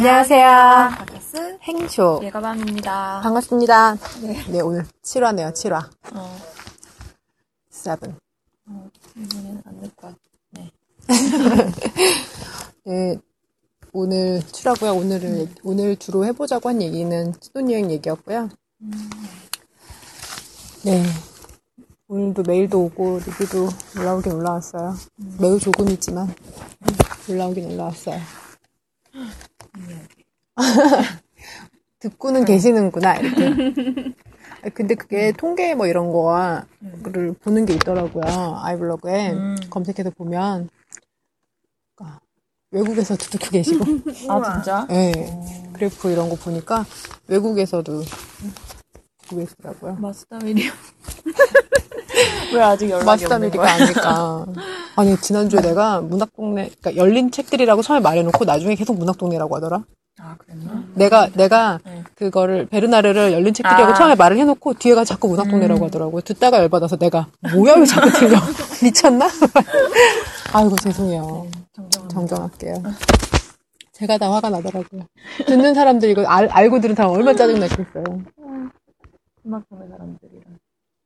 안녕하세요. 바게스 행쇼. 예가밤입니다. 반갑습니다. 네. 오늘 7화네요, 7화. 어, 7. 어, 이번에는 안될 것 같아. 네. 오늘 7화고요. 오늘은, 오늘 주로 해보자고 한 얘기는 신혼여행 얘기였고요. 네. 오늘도 메일도 오고, 리뷰도 올라오긴 올라왔어요. 매우 조금이지만, 올라오긴 올라왔어요. 듣고는 계시는구나, 이렇게. 아니, 근데 그게 통계 뭐 이런 거를 보는 게 있더라고요. 아이블로그에 음. 검색해서 보면 그러니까 외국에서도 듣고 계시고, 아, 진짜? 네. 그래프 이런 거 보니까 외국에서도 듣고 계시더라고요. 마스터미리엄. 왜 아직 연락이 마스터 거야? 아닐까. 아니, 지난주에 내가 문학동네, 그러니까 열린 책들이라고 처음에 말해놓고 나중에 계속 문학동네라고 하더라. 아, 그랬나? 내가, 내가 네. 그거를, 베르나르를 열린 책들이라고 아. 처음에 말을 해놓고 뒤에가 자꾸 문학동네라고 하더라고요. 듣다가 열받아서 내가, 뭐야, 왜 자꾸 틀려? 미쳤나? 아이고, 죄송해요. 정정. 정정할게요. 제가 다 화가 나더라고요. 듣는 사람들 이거 알, 알고 들은 사람 얼마나 짜증났겠어요. 보는 사람들이랑.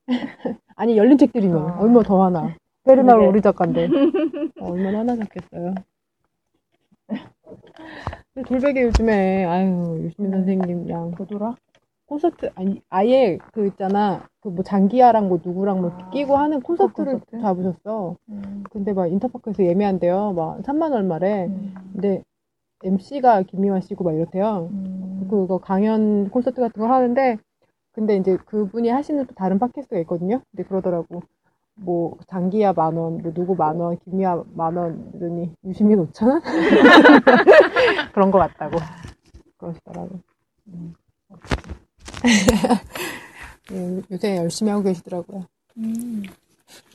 아니, 열린 책들이면 아. 얼마나 더. 베르나르 그러게. 우리 작가인데. 어, 얼마나 화나셨겠어요. 근데 돌베개 요즘에, 아유, 유시민 선생님이랑 보더라? 콘서트, 아니, 아예 그 있잖아. 그 뭐 장기하랑 뭐 누구랑 뭐 아, 끼고 하는 콘서트를 콘서트? 잡으셨어. 음. 근데 막 인터파크에서 예매한대요. 막 3만 얼마래. 음. 근데 MC가 김미화 씨고 막 이렇대요. 음. 그거 강연 콘서트 같은 거 하는데 근데 이제 그분이 하시는 또 다른 팟캐스트가 있거든요. 근데 그러더라고. 뭐 장기야 만 원, 뭐 누구 만 원, 김미아 만 원, 이러니 유시민 5천 원? 그런 거 같다고 그러시더라고. 음. 예, 요새 열심히 하고 계시더라고요. 음.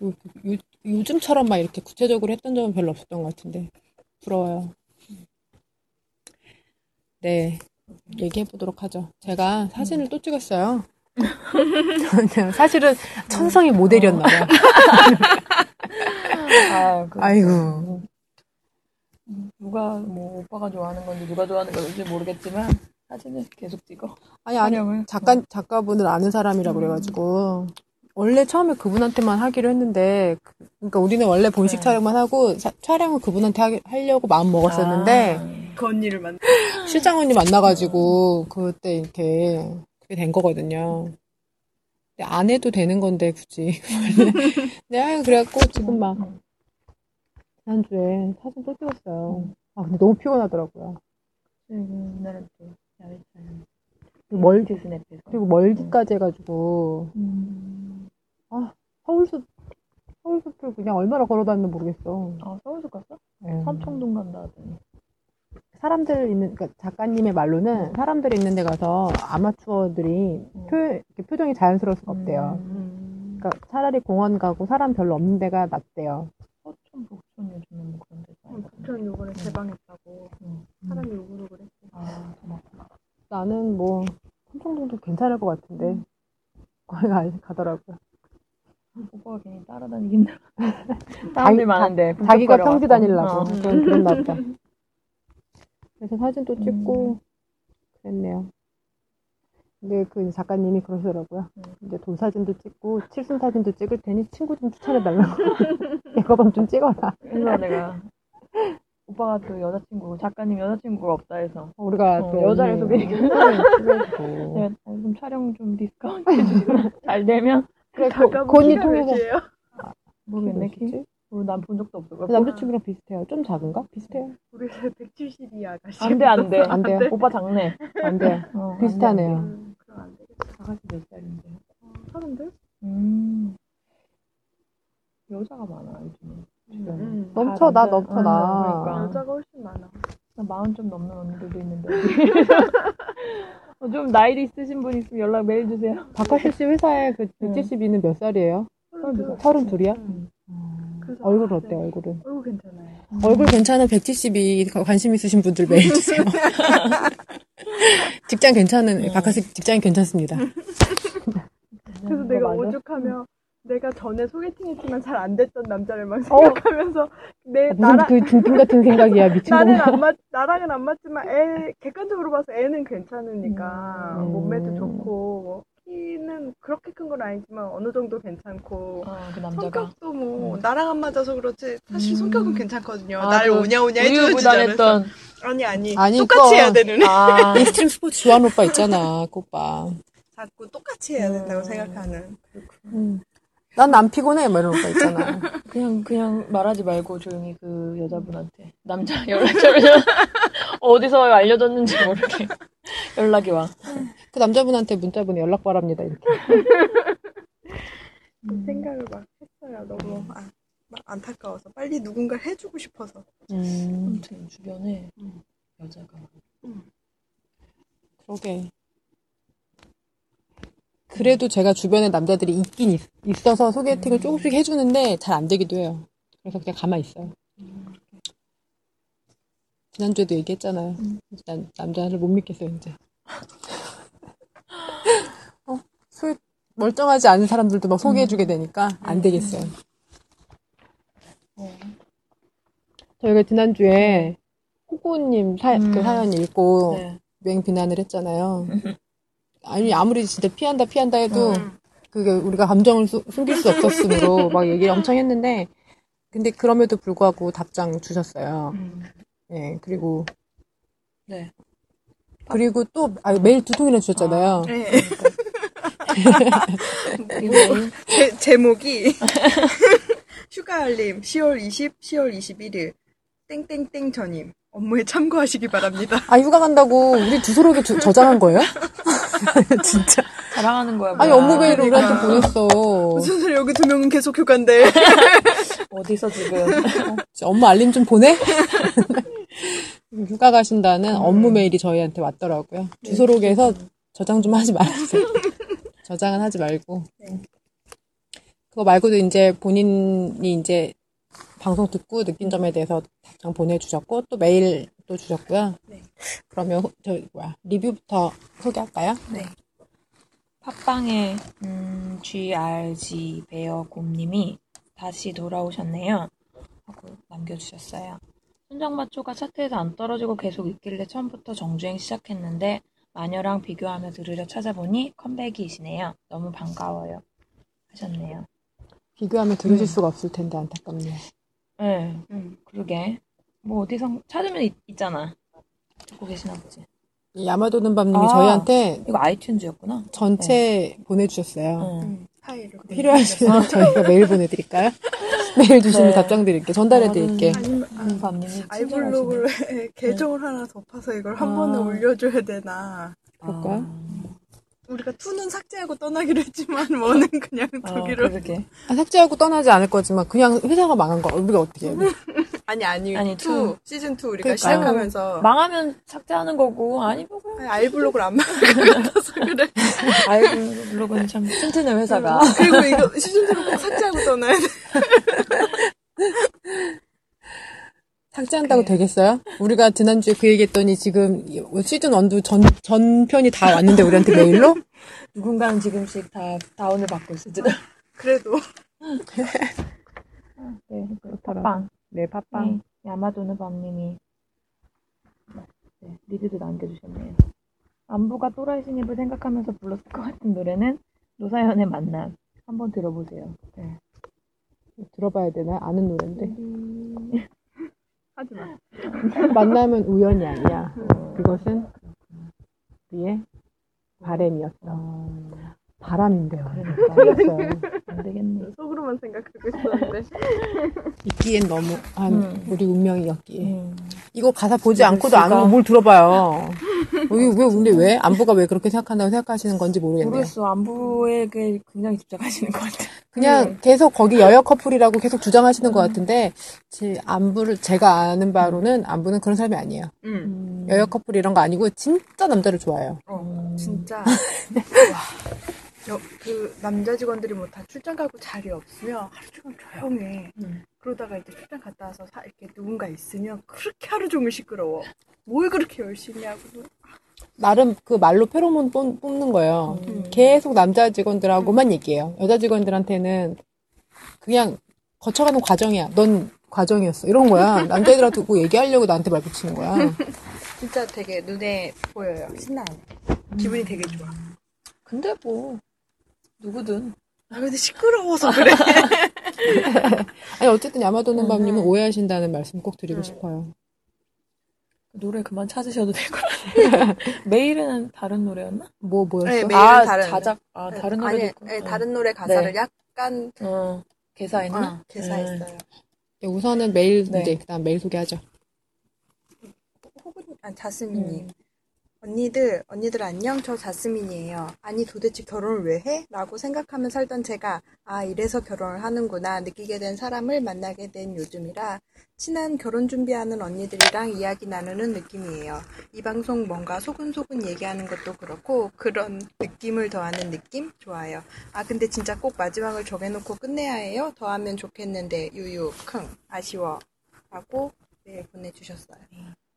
요, 요, 요즘처럼 막 이렇게 구체적으로 했던 적은 별로 없었던 것 같은데 부러워요. 네, 얘기해 보도록 하죠. 제가 사진을 또 찍었어요. 사실은 천성이 모델이었나 봐요. 아, 그, 아이고. 누가, 뭐, 오빠가 좋아하는 건지 누가 좋아하는 건지 모르겠지만, 사진을 계속 찍어. 아니 아니 촬영을. 작가 작가분을 아는 사람이라 음. 그래가지고 원래 처음에 그분한테만 하기로 했는데 그- 그러니까 우리는 원래 본식 네. 촬영만 하고 사- 촬영은 그분한테 하기- 하려고 마음 먹었었는데 아. 그 언니를 만 실장 언니 만나가지고 그때 이렇게 그게 된 거거든요. 근데 안 해도 되는 건데 굳이. 네, 아유, 그래갖고 지금 막 음. 지난주에 사진 또 찍었어요. 아 근데 너무 피곤하더라고요. 음, 옛날에 또, 야외 촬영. 멀 디스냅에서. 그리고 멀기까지 해가지고 음. 서울숲 서울숲을 그냥 얼마나 걸어다녔는지 모르겠어. 아, 서울숲 갔어? 예. 삼청동 간다 하더니. 사람들 있는 그러니까 작가님의 말로는 사람들이 있는 데 가서 아마추어들이 표, 이렇게 표정이 자연스러울 수가 없대요. 음. 그러니까 차라리 공원 가고 사람 별로 없는 데가 낫대요. 서촌, 복촌 요즘은 뭐 그런 데서. 어, 부천 요번에 개방했다고 음. 사람이 욕을 했어. 아, 더 많구나. 나는 뭐 삼청동도 괜찮을 것 같은데 거기 가, 가더라고요. 오빠가 괜히 따라다니긴 사람들 많은데. 자기가 평지. 다니려고 어. 그런 그랬나 보다. 그래서 사진 또 찍고 음. 그랬네요. 근데 그 작가님이 그러시더라고요. 음. 이제 돌 사진도 찍고 칠순 사진도 찍을 테니 친구 좀 추천해달라고. 이거밤 좀 찍어라. 그래서 내가 오빠가 또 여자친구, 작가님 여자친구가 없다 해서 우리가 어, 또 여자를 소개해주고. 어, 좀 촬영 좀 디스카운트 해주시면 잘 되면 그래, 키가 통해서 몇이에요? 모르겠네? 키. 난본 적도 없어. 그 남자친구랑 비슷해요. 좀 작은가? 비슷해요. 우리 170이 아가씨. 안돼 안돼 안 돼요. 오빠 작네. 안 돼요. 어, 비슷하네요. 안 돼. 음, 그럼 안 되겠다. 아가씨 몇 살인데? 어, 사는데? 음. 여자가 많아. 주변에. 음. 넘쳐, 다나 넘쳐, 어, 나. 그러니까. 여자가 훨씬 많아. 나 마흔 좀 넘는 언니들도 있는데. 어, 좀 나이 있으신 분 있으면 연락 메일 주세요. 박하실 씨 회사에 그 네. 172는 몇 살이에요? 서른둘. 서른 둘이야? 음. 그래서 얼굴 아, 어때, 네. 얼굴은? 얼굴 괜찮아요. 얼굴 괜찮은 172 관심 있으신 분들 메일 주세요. 직장 괜찮은, 음. 박하실 직장이 괜찮습니다. 그래서 내가 오죽하면 내가 전에 소개팅했지만 잘 안 됐던 남자를 막 생각하면서 내 무슨 나랑 그 등등 같은 생각이야 미친놈아. 나는 안 맞, 나랑은 안 맞지만 애 객관적으로 봐서 애는 괜찮으니까 음. 몸매도 좋고 뭐 키는 그렇게 큰 건 아니지만 어느 정도 괜찮고 어, 그. 성격도 뭐 음. 나랑 안 맞아서 그렇지 사실 음. 성격은 괜찮거든요. 아, 그 오냐 오냐 해주지 않았어. 우유부단했던. 아니 아니 아니, 똑같이 해야 되는 애. 아, 익스트림 스포츠 좋아하는 오빠 있잖아 그 오빠. 자꾸 똑같이 해야 된다고 음. 생각하는. 음. 난 안 피곤해 뭐 이런 오빠 있잖아. 그냥, 그냥 말하지 말고 조용히 그 여자분한테. 남자 연락처를 어디서 알려줬는지 모르게 연락이 와. 그 남자분한테 문자 보내 연락 바랍니다 이렇게. 그 생각을 막 했어요. 너무 아, 막 안타까워서 빨리 누군가를 해주고 싶어서. 음 아무튼 주변에 음. 여자가. 그러게. 그래도 제가 주변에 남자들이 있긴 있, 있어서 소개팅을 조금씩 해주는데 잘 안 되기도 해요. 그래서 그냥 가만히 있어요. 지난주에도 얘기했잖아요. 난 남자를 못 믿겠어요, 이제. 어, 소, 멀쩡하지 않은 사람들도 막 소개해주게 되니까 안 되겠어요. 어. 저희가 지난주에 호구님 사, 음. 그 사연 읽고 네. 유행 비난을 했잖아요. 아니, 아무리 진짜 피한다, 피한다 해도, 음. 그게 우리가 감정을 수- 숨길 수 없었으므로 막 얘기를 엄청 했는데, 근데 그럼에도 불구하고 답장 주셨어요. 음. 예, 그리고, 네. 그리고 또, 아, 메일 두 통이나 주셨잖아요. 네. 이 메일. 제, 제목이 휴가 알림 10월 20, 10월 21일 땡땡땡 전임 업무에 참고하시기 바랍니다. 아, 휴가 간다고 우리 주소록에 주- 저장한 거예요? 진짜. 자랑하는 거야. 아니, 뭐야. 업무 메일을 우리한테. 보냈어. 무슨 소리 여기 두 명은 계속 휴가인데 어디서 지금. 엄마 알림 좀 보내? 휴가 가신다는 업무 메일이 저희한테 왔더라고요. 주소록에서 저장 좀 하지 말아주세요. 저장은 하지 말고. 그거 말고도 이제 본인이 이제 방송 듣고 느낀 점에 대해서 답장 보내주셨고, 또 메일 또 주셨고요. 네. 그러면, 호- 저, 뭐야, 리뷰부터 소개할까요? 네. 팟빵에 음, GRG 베어 곰님이 다시 돌아오셨네요. 하고 남겨주셨어요. 순정마초가 차트에서 안 떨어지고 계속 있길래 처음부터 정주행 시작했는데 마녀랑 비교하며 들으려 찾아보니 컴백이시네요. 너무 반가워요. 하셨네요. 비교하면 들으실 음. 수가 없을 텐데 안타깝네요. 네, 음. 그러게. 뭐 어디서 찾으면 있, 있잖아. 듣고 계시나 보지. 이 야마도는 밤님이 아. 저희한테 이거 아이튠즈였구나. 전체 보내주셨어요. 응. 음, 파일을 필요하시면 저희가 메일 보내드릴까요? 메일 주시면 네. 답장 드릴게요. 전달해 드릴게요. 아니면 아, 밤님이 아이블로그를 계정을 하나 더 파서 이걸 한 아. 번에 올려줘야 되나 볼까요? 우리가 two는 삭제하고 떠나기로 했지만 one은 그냥 아, 두기로 그러게. 아, 삭제하고 떠나지 않을 거지만 그냥 회사가 망한 거 우리가 어떻게 해요? 아니 아니 아니, two 시즌 2 우리가 그러니까요. 시작하면서 망하면 삭제하는 거고 아니면 그냥 아니, 아이블로그를 안 만들 것 같아서 그래 아이블로그는 참 튼튼해 회사가. 그리고 이거 시즌 2로 꼭 삭제하고 떠나야 돼 삭제한다고 그래요. 되겠어요? 우리가 지난주에 그 얘기했더니 지금 시즌 1도 전, 전편이 다 왔는데 우리한테 메일로? 누군가는 지금씩 다 다운을 받고 있을지도. 그래도 네, 그렇더라고요. 팟빵. 네, 팟빵. 네, 야마도는 밤님이 네, 리뷰도 남겨주셨네요. 안부가 또라이 신입을 생각하면서 불렀을 것 같은 노래는 노사연의 만남. 한번 들어보세요. 네. 들어봐야 되나? 아는 노래인데. 하지 마 만나면 우연이 아니야. 그것은 우리의 바램이었어. 바람인데요. 그러니까. 안 되겠네. 속으로만 생각하고 있었는데 있기엔 너무 한 음. 우리 운명이었기에. 음. 이거 가사 보지 않고도 아는. 거뭘 들어봐요. 왜, 왜, 근데 왜? 안부가 왜 그렇게 생각한다고 생각하시는 건지 모르겠네요. 모르겠어. 안부에게 굉장히 집착하시는 것 같아. 그냥 계속 거기 여여 커플이라고 계속 주장하시는 것 같은데, 제 안부를, 제가 아는 바로는 안부는 그런 사람이 아니에요. 응 음. 여여 커플 이런 거 아니고, 진짜 남자를 좋아해요. 어, 진짜 와. 여, 그 남자 직원들이 뭐 다 출장 가고 자리 없으면 하루 종일 조용해 음. 그러다가 이제 출장 갔다 와서 사- 이렇게 누군가 있으면 그렇게 하루 종일 시끄러워 뭘 그렇게 열심히 하고 나름 그 말로 페로몬 뽐- 뽑는 거예요. 음. 계속 남자 직원들하고만 얘기해요. 여자 직원들한테는 그냥 거쳐가는 과정이야. 넌 과정이었어. 이런 거야. 남자애들한테 고 얘기하려고 나한테 말 붙이는 거야. 진짜 되게 눈에 보여요. 신나요. 기분이 되게 좋아. 근데 뭐 누구든 아 근데 시끄러워서 그래. 아니 어쨌든 야마도는 밤님은 음. 오해하신다는 말씀 꼭 드리고 음. 싶어요. 노래 그만 찾으셔도 될 것 같아요. 메일은 다른 노래였나? 뭐 뭐였어? 네, 메일은 아 다른 자작 아 다른 노래도 아니. 네, 어. 다른 노래 가사를 네. 약간 어 개사했나? 어, 개사했어요. 네, 우선은 메일 네. 이제 그 다음 메일 소개하죠. 혹은 아, 자스민님. 음. 언니들, 언니들 안녕. 저 자스민이에요. 아니 도대체 결혼을 왜 해? 라고 생각하며 살던 제가 아 이래서 결혼을 하는구나 느끼게 된 사람을 만나게 된 요즘이라 친한 결혼 준비하는 언니들이랑 이야기 나누는 느낌이에요. 이 방송 뭔가 소근소근 얘기하는 것도 그렇고 그런 느낌을 더하는 느낌 좋아요. 아 근데 진짜 꼭 마지막을 정해놓고 끝내야 해요. 더 하면 좋겠는데 유유 킁 아쉬워 라고 네, 보내주셨어요.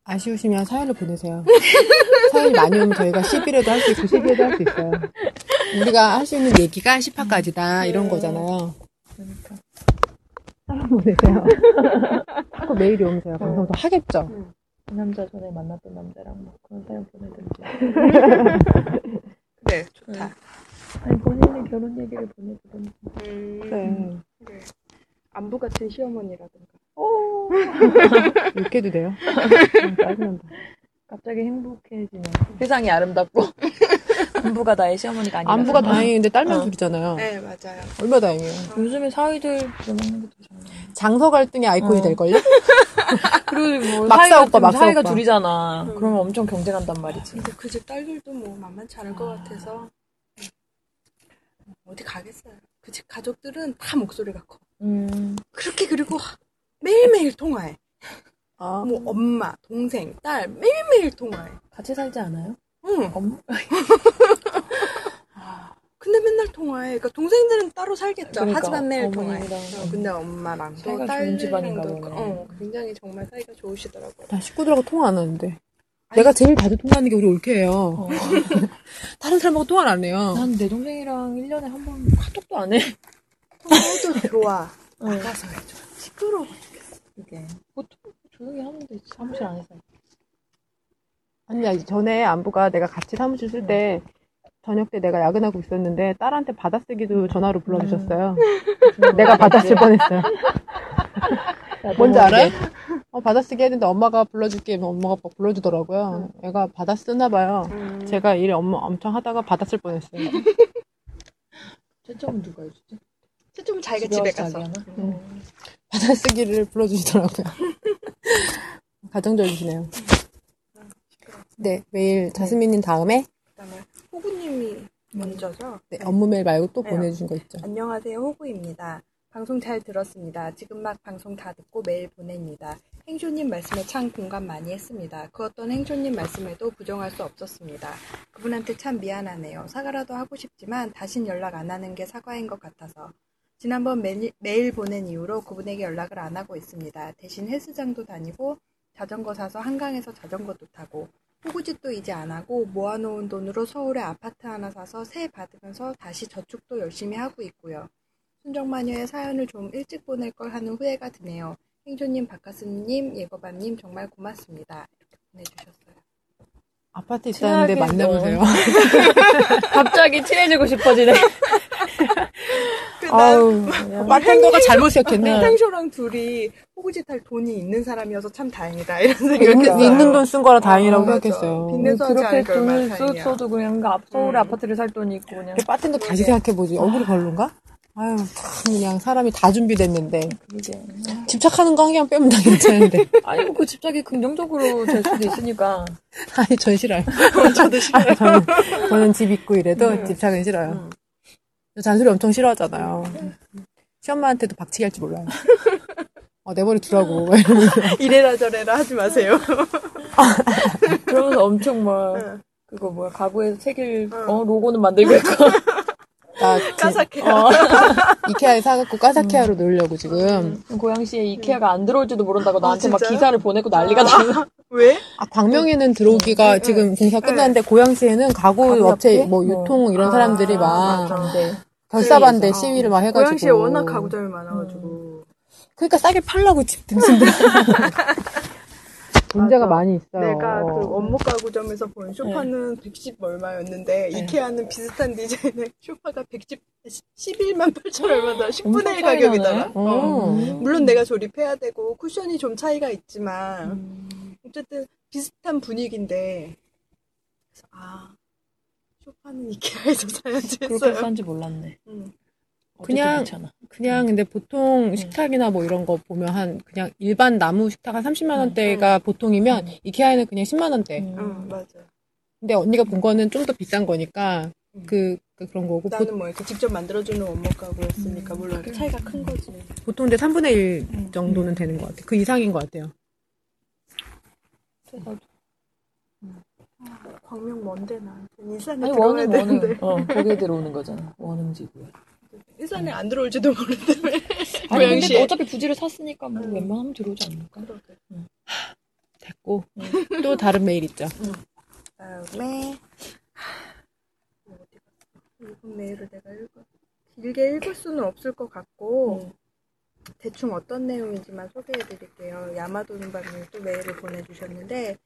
아쉬우시면 사연을 보내세요. 사연이 많이 오면 저희가 10일에도 할 수 있고 12일에도 할 수 있어요. 우리가 할 수 있는 얘기가 10화까지다 이런 거잖아요. 그러니까 사연 보내세요. 자꾸 메일이 오면 제가 방송 더 하겠죠. 그 남자 전에 만났던 남자랑 막 그런 사연 보내든지. 그래 좋다. 아니 본인의 결혼 얘기를 보내주든지. 음, 그래. 그래. 안부 같은 시어머니라든가. 오 욕해도 돼요. 음, 짜증난다. 갑자기 행복해지는. 세상이 아름답고 안부가 나의 시어머니가 아니라. 안부가 다행인데 딸만 어. 둘이잖아요. 네 맞아요. 얼마나 다행이에요. 요즘에 사위들 부려먹는 것도 좋네. 장서 갈등의 아이콘이 어. 될걸요? 그리고 뭐 막사 사이가 오빠, 좀- 막사 사이가 오빠. 둘이잖아. 음. 그러면 엄청 경쟁한단 말이지. 근데 그 집 딸들도 뭐 만만치 않을 것 아. 같아서 어디 가겠어요. 그 집 가족들은 다 목소리가 커. 음. 그렇게 그리고 매일매일 통화해. 아, 뭐 엄마, 동생, 딸 매일매일 통화해. 같이 살지 않아요? 응. 엄. 근데 맨날 통화해. 그러니까 동생들은 따로 살겠죠. 그러니까, 하지만 매일. 통화해. 어, 근데 엄마랑 또 딸들이랑도. 어, 굉장히 정말 사이가 좋으시더라고요. 나 식구들하고 통화 안 하는데. 내가 제일 자주 통화하는 게 우리 올케예요. 어. 다른 사람하고 통화를 안 해요. 난 내 동생이랑 1년에 한 번 카톡도 안 해. 통화도 좋아. 어. 나가서 해줘. 시끄러워. 그게. 보통 조용히 하는데 사무실 안에서. 아니, 아니, 전에 안부가 내가 같이 사무실 쓸 때, 저녁 때 내가 야근하고 있었는데, 딸한테 받아쓰기도 전화로 불러주셨어요. 내가 받았을 뻔했어요. 뭔지 알아요? 어, 받아쓰기 했는데 엄마가 불러줄게. 하면 엄마가 막 불러주더라고요. 애가 받아쓰나 봐요. 음. 제가 일 엄마 엄청 하다가 받았을 뻔했어요. 최점은 누가 해주지? 좀 자기가 집에 가서. 음. 받아쓰기를 불러주시더라고요. 가정적이시네요. 네, 메일 자스민님 다음에 그다음에 호구님이 먼저죠. 네, 업무 메일 말고 또 네. 보내주신 거 있죠. 안녕하세요. 호구입니다. 방송 잘 들었습니다. 지금 막 방송 다 듣고 메일 보냅니다. 행쇼님 말씀에 참 공감 많이 했습니다. 그 어떤 행쇼님 말씀에도 부정할 수 없었습니다. 그분한테 참 미안하네요. 사과라도 하고 싶지만 다신 연락 안 하는 게 사과인 것 같아서. 지난번 메일, 메일 보낸 이후로 그분에게 연락을 안 하고 있습니다. 대신 헬스장도 다니고 자전거 사서 한강에서 자전거도 타고 호구짓도 이제 안 하고 모아놓은 돈으로 서울에 아파트 하나 사서 세 받으면서 다시 저축도 열심히 하고 있고요. 순정마녀의 사연을 좀 일찍 보낼 걸 하는 후회가 드네요. 행조님, 박가슴님, 예거밤님 정말 고맙습니다. 이렇게 보내주셨어요. 아파트 있다는데 만나보세요. 갑자기 친해지고 싶어지네. 아우, 마텐더가 잘못 시작했네. 행쇼랑 둘이 호구짓 할 돈이 있는 사람이어서 참 다행이다. 이런 있는, 생각했어요. 있는 돈 쓴 거라 다행이라고 어. 생각했어요. 빚내서 하지 그렇게 돈을. 써도 그냥 그 앞- 서울에 음. 아파트를 살 돈이 있고 그냥. 바텐더 다시 생각해보지. 얼굴이 별론가? 아유, 참, 그냥 사람이 다 준비됐는데. 그게. 집착하는 거 한 개만 빼면 다 괜찮은데. 아니 뭐그 집착이 긍정적으로 될 수도 있으니까. 아니, 전 싫어요. 저도 싫어요. 저는, 저는 집 있고 이래도 음. 집착은 싫어요. 음. 저 잔소리 엄청 싫어하잖아요. 시엄마한테도 박치기 할 줄 몰라요. 어, 내 머리 두라고. 이래라 저래라 하지 마세요. 그러면서 엄청 막 응. 그거 뭐야 가구에서 응. 어 로고는 만들고 있고. 나 지- 까삭해요. 어. 이케아에 사갖고 까사케아로 놓으려고 지금. 고양시에 이케아가 안 들어올지도 모른다고 나한테 막 진짜요? 기사를 보내고 난리가 나. 왜? 아, 광명에는 들어오기가 네, 지금 공사 끝났는데 고양시에는 가구 업체? 뭐 뭐. 유통 이런 아, 사람들이 막. 네. 결사반대. 시위를 막 해가지고 고양시에 워낙 가구점이 많아가지고. 그러니까 싸게 팔라고 집 등신들 문제가 맞아. 많이 있어요. 내가 그 원목 가구점에서 본 소파는 110 얼마였는데 네. 이케아는 비슷한 디자인의 소파가 110 11만 8천 얼마다 10분의 1 엄청 차이 가격이더라. 나네. 어. 음. 물론 내가 조립해야 되고 쿠션이 좀 차이가 있지만 음. 어쨌든 비슷한 분위기인데 그래서 아 소파는 이케아에서 사야지 그렇게 했어요. 싼지 몰랐네. 음. 그냥- 괜찮아. 그냥 근데 보통 식탁이나 뭐 이런 거 보면 한 그냥 일반 나무 식탁 한 30만 원대가 보통이면 음. 이케아에는 그냥 10만 원대. 음. 응 맞아. 근데 언니가 본 거는 좀 더 비싼 거니까 음. 그, 그 그런 거고 보, 나는 뭐 이렇게 직접 만들어주는 원목 가구였으니까 음, 물론 그래. 차이가 큰 거지. 보통 근데 3분의 1 음. 정도는 되는 것 같아. 그 이상인 것 같아요. 그래서 광명 먼데 나 일산에 아니 들어가야 원은 되는데 원은 어 거기에 들어오는 거잖아. 원음지구에. 일산에 안 들어올지도 모르는데 아니 고양시에. 근데 어차피 부지를 샀으니까 뭐 음. 웬만하면 들어오지 않을까? 그러게. 됐고 또 다른 메일 있죠. 다음에 뭐 어디 갔어? 이분 메일을 내가 읽어 길게 읽을 수는 없을 것 같고 음. 대충 어떤 내용인지만 소개해드릴게요. 야마도는밤님 또 메일을 보내주셨는데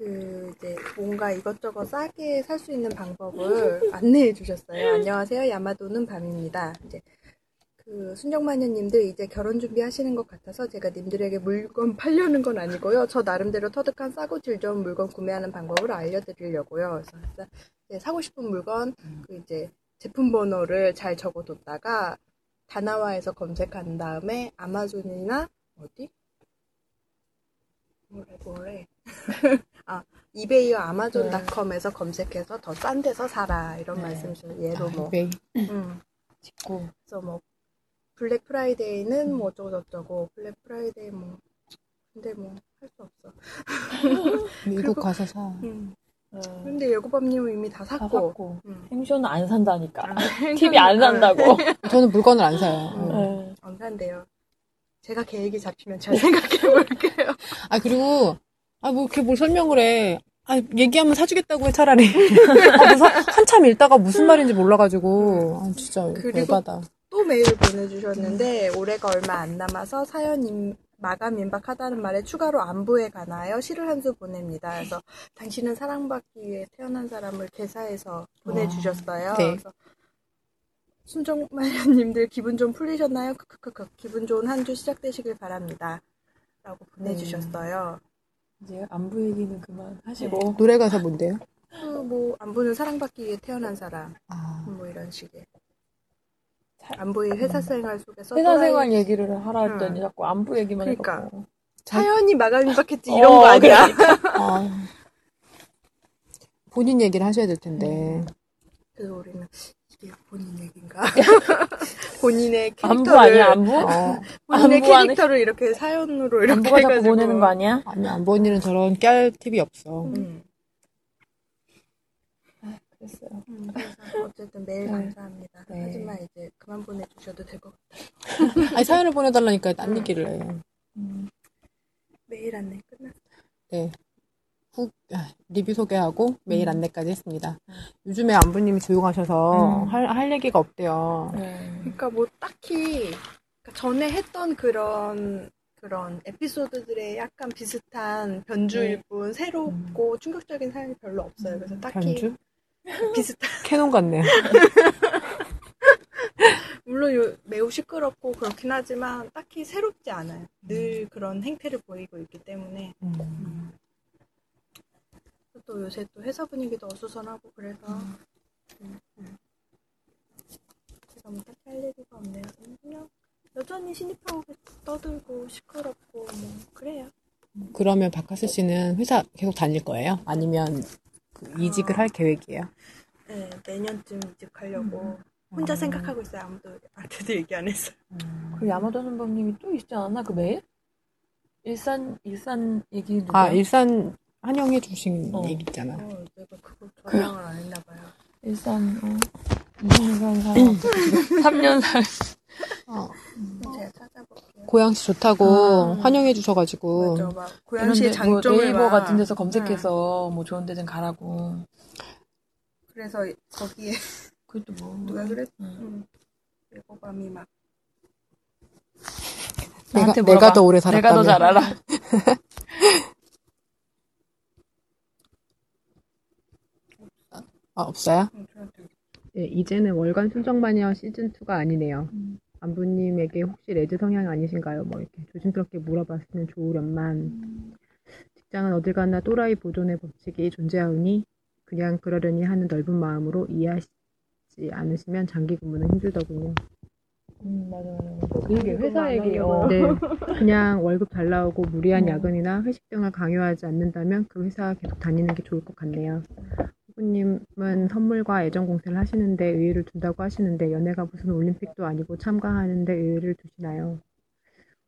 그 이제 뭔가 이것저것 싸게 살 수 있는 방법을 안내해 주셨어요. 안녕하세요. 야마도는 밤입니다. 이제 그 순정마녀님들 이제 결혼 준비하시는 것 같아서 제가 님들에게 물건 팔려는 건 아니고요. 저 나름대로 터득한 싸고 질 좋은 물건 구매하는 방법을 알려드리려고요. 그래서 이제 사고 싶은 물건 그 이제 제품 번호를 잘 적어뒀다가 다나와에서 검색한 다음에 아마존이나 어디? 뭐래 뭐래 아 이베이와 아마존닷컴에서 검색해서 더 싼 데서 사라 이런 네. 말씀이시죠 예로 아, 뭐 이베이. 음. 짓고 그래서 뭐 블랙 프라이데이는 뭐 어쩌고 저쩌고 블랙 프라이데이 뭐 근데 뭐 할 수 없어 미국 그리고- 가서 사. 음. 어, 근데 예고밤님은 이미 다다 샀고 샀고 음. 행쇼는 안 산다니까. 아, TV 안 산다고. 저는 물건을 안 사요. 음. 음. 네. 안 산대요 제가 계획이 잡히면 잘 생각해 볼게요 아 그리고 아 뭐 이렇게 뭘 설명을 해. 아 얘기하면 사주겠다고 해 차라리. 아, 뭐 사- 한참 읽다가 무슨 말인지 몰라가지고 아 진짜 열받아. 또 메일을 보내주셨는데 올해가 얼마 안 남아서 사연 임, 마감 임박하다는 말에 추가로 안부에 관하여 시를 한 수 보냅니다. 그래서 당신은 사랑받기 위해 태어난 사람을 개사해서 보내주셨어요. 네. 그래서 순정마녀님들 기분 좀 풀리셨나요? 크크크크 기분 좋은 한 주 시작되시길 바랍니다. 라고 보내주셨어요. 이제 안부 얘기는 그만 하시고. 노래 가사 뭔데요? 그뭐 안부는 사랑받기 위해 태어난 사람 아, 뭐 이런 식의 자- 안부의 회사 생활 속에서 회사 또라이- 생활 얘기를 하라 했더니 응. 자꾸 안부 얘기만 그러니까. 해갖고. 사연이 마감 임박했지 이런 어, 거 아니야? 아. 본인 얘기를 하셔야 될 텐데. 그래서 우리는 본인 얘기인가? 본인의 안부 캐릭터를 아니야 안부? 어, 본인의 안부 안에- 캐릭터를 이렇게 사연으로 이렇게 안부가 해가지고 보내는 거 아니야? 아니 안보 언니는 저런 깔 팁이 없어. 음. 그랬어요. 음, 그래서 어쨌든 매일 네. 감사합니다. 네. 하지만 이제 그만 보내주셔도 될 것 같아요. 아니 사연을 보내달라니까 딴 얘기를 해. 음. 매일 안내 끝났어. 네. 후 아, 리뷰 소개하고 메일 음. 안내까지 했습니다. 요즘에 안부님이 조용하셔서 음. 할, 할 얘기가 없대요. 네. 그러니까 뭐 딱히 그러니까 전에 했던 그런 그런 에피소드들의 약간 비슷한 변주일 네. 뿐 새롭고 충격적인 사연이 별로 없어요. 그래서 딱히 변주? 비슷한 캐논 같네. 물론 요- 매우 시끄럽고 그렇긴 하지만 딱히 새롭지 않아요. 늘 그런 행태를 보이고 있기 때문에 음. 또 요새 또 회사 분위기도 어수선하고 그래서 음, 음. 제가 뭐 딱히 할 얘기가 없네요. 그냥 여전히 신입하고 떠들고 시끄럽고 뭐 그래요. 그러면 박하스 씨는 회사 계속 다닐 거예요? 아니면 그 이직을 할 계획이에요? 네, 내년쯤 이직하려고 혼자 음. 생각하고 있어요. 아무도 한테도 얘기 안 했어요. 그 야마도 선배님이 또 있지 않았나 그 메일? 일산 일산 얘기 누가? 아 일산 환영해 주신 어. 얘기 있잖아. 어, 내가 그걸 전향을 안 했나 봐요. 일산 어. 2년 산 사람 3년 살 어. 제가 찾아볼게요. 고양시 좋다고 아. 환영해 주셔가지고 맞아, 막 고양시의 이런데 뭐 장점을 네이버 막- 같은 데서 검색해서 뭐 좋은 데 좀 가라고. 그래서 거기에 그것도 뭐. 누가 그랬? 응. 음. 외고감이 막 내가, 나한테 내가. 더 오래 살았다며. 내가 더 잘 알아. 아, 없어요? 음, 예, 이제는 월간 순정 마녀 시즌 2가 아니네요. 음. 안부님에게 혹시 레드 성향 아니신가요? 뭐 이렇게 조심스럽게 물어봤으면 좋으련만. 직장은 어딜 가나 또라이 보존의 법칙이 존재하오니 그냥 그러려니 하는 넓은 마음으로 이해하시지 않으시면 장기 근무는 힘들더군요. 음, 맞아, 맞아. 그게 회사 안 얘기요. 네, 그냥 월급 잘 나오고 무리한 음. 야근이나 회식 등을 강요하지 않는다면 그 회사 계속 다니는 게 좋을 것 같네요. 후보님은 선물과 애정 공세를 하시는데 의의를 둔다고 하시는데 연애가 무슨 올림픽도 아니고 참가하는데 의의를 두시나요?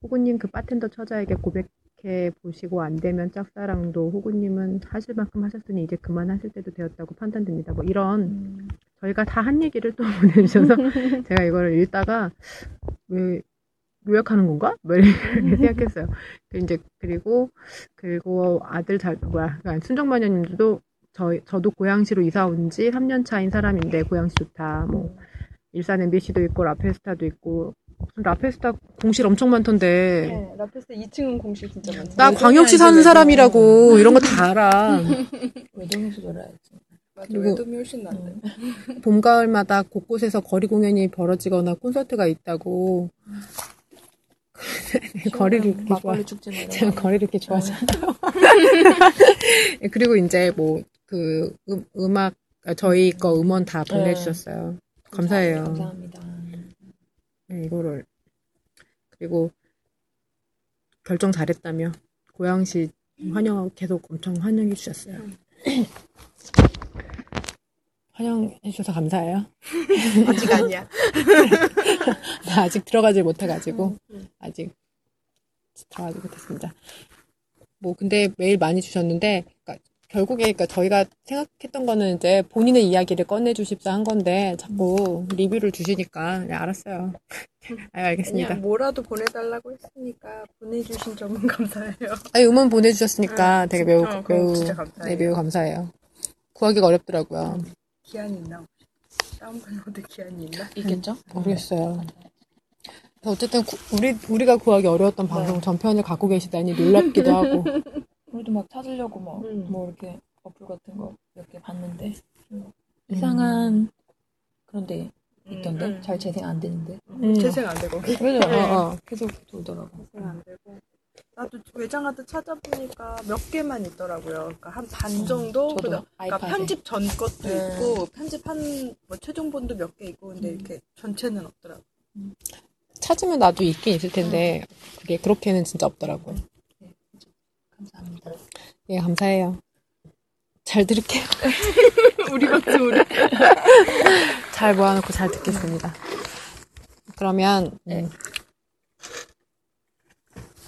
호구님 그 바텐더 처자에게 고백해 보시고 안 되면 짝사랑도 호구님은 하실 만큼 하셨으니 이제 그만하실 때도 되었다고 판단됩니다. 뭐 이런 음. 저희가 다 한 얘기를 또 보내주셔서 제가 이거를 읽다가 왜 요약하는 건가? 뭐 이렇게 생각했어요. 그 이제 그리고 그리고 아들 잘 뭐야 그러니까 순정 마녀님도 저 저도 고양시로 이사 온 지 3년 차인 사람인데 고양시 좋다. 뭐 일산 MBC도 있고 라페스타도 있고 무슨 라페스타 공실 엄청 많던데 네, 라페스 2층은 공실 진짜 많죠. 나 광역시 사는 사람이라고 이런 거 다 알아. 외동에서 놀아야지. 맞아, 그리고- 외돔이 훨씬 낫네. 봄 가을마다 곳곳에서 거리 공연이 벌어지거나 콘서트가 있다고 거리를 이렇게 좋아. 제가 거. 거리를 이렇게 좋아하잖아요. 예, 그리고 이제 뭐 그 음악 아, 저희 거 음원 다 보내주셨어요. 감사해요. 감사합니다. 네, 이거를 그리고 결정 잘했다며 고양시 환영하고 계속 엄청 환영해 주셨어요. 환영해 주셔서 감사해요. 아직 아니야. 나 아직 들어가질 못해가지고 음, 음. 아직 들어가지 못했습니다. 뭐 근데 메일 많이 주셨는데 결국에 그러니까 저희가 생각했던 거는 이제 본인의 이야기를 꺼내주십사 한 건데 자꾸 리뷰를 주시니까 그냥 알았어요. 아 알겠습니다. 그냥 뭐라도 보내달라고 했으니까 보내주신 점은 감사해요. 아니 음원 보내주셨으니까 응, 되게 진짜, 매우 어, 매우 진짜 감사해요. 네 매우 감사해요. 구하기가 어렵더라고요. 기한이 있나? 다운받는 기한이 있나? 있겠죠? 모르겠어요. 그래서 어쨌든 구- 우리 우리가 구하기 어려웠던 방송 전편을 갖고 계시다니 놀랍기도 하고 우리도 막 찾으려고 막, 음. 뭐 이렇게 어플 같은 거 몇 개 봤는데, 좀 이상한 그런 데 있던데? 음, 음. 잘 재생 안 되는데. 음. 재생 안 되고. 그죠? 네. 어, 어. 계속 돌더라고. 재생 안 되고. 나도 외장하드 찾아보니까 몇 개만 있더라고요. 그러니까 한 반 정도. 그러니까 아이팟에. 편집 전 것도 네. 있고 편집한 뭐 최종본도 몇 개 있고 근데 음. 이렇게 전체는 없더라고. 찾으면 나도 있긴 있을 텐데 그게 그렇게는 진짜 없더라고 요. 감사합니다. 예, 감사해요. 잘 들을게요. 우리 같은 우리. 잘 모아놓고 잘 듣겠습니다. 그러면 네. 음,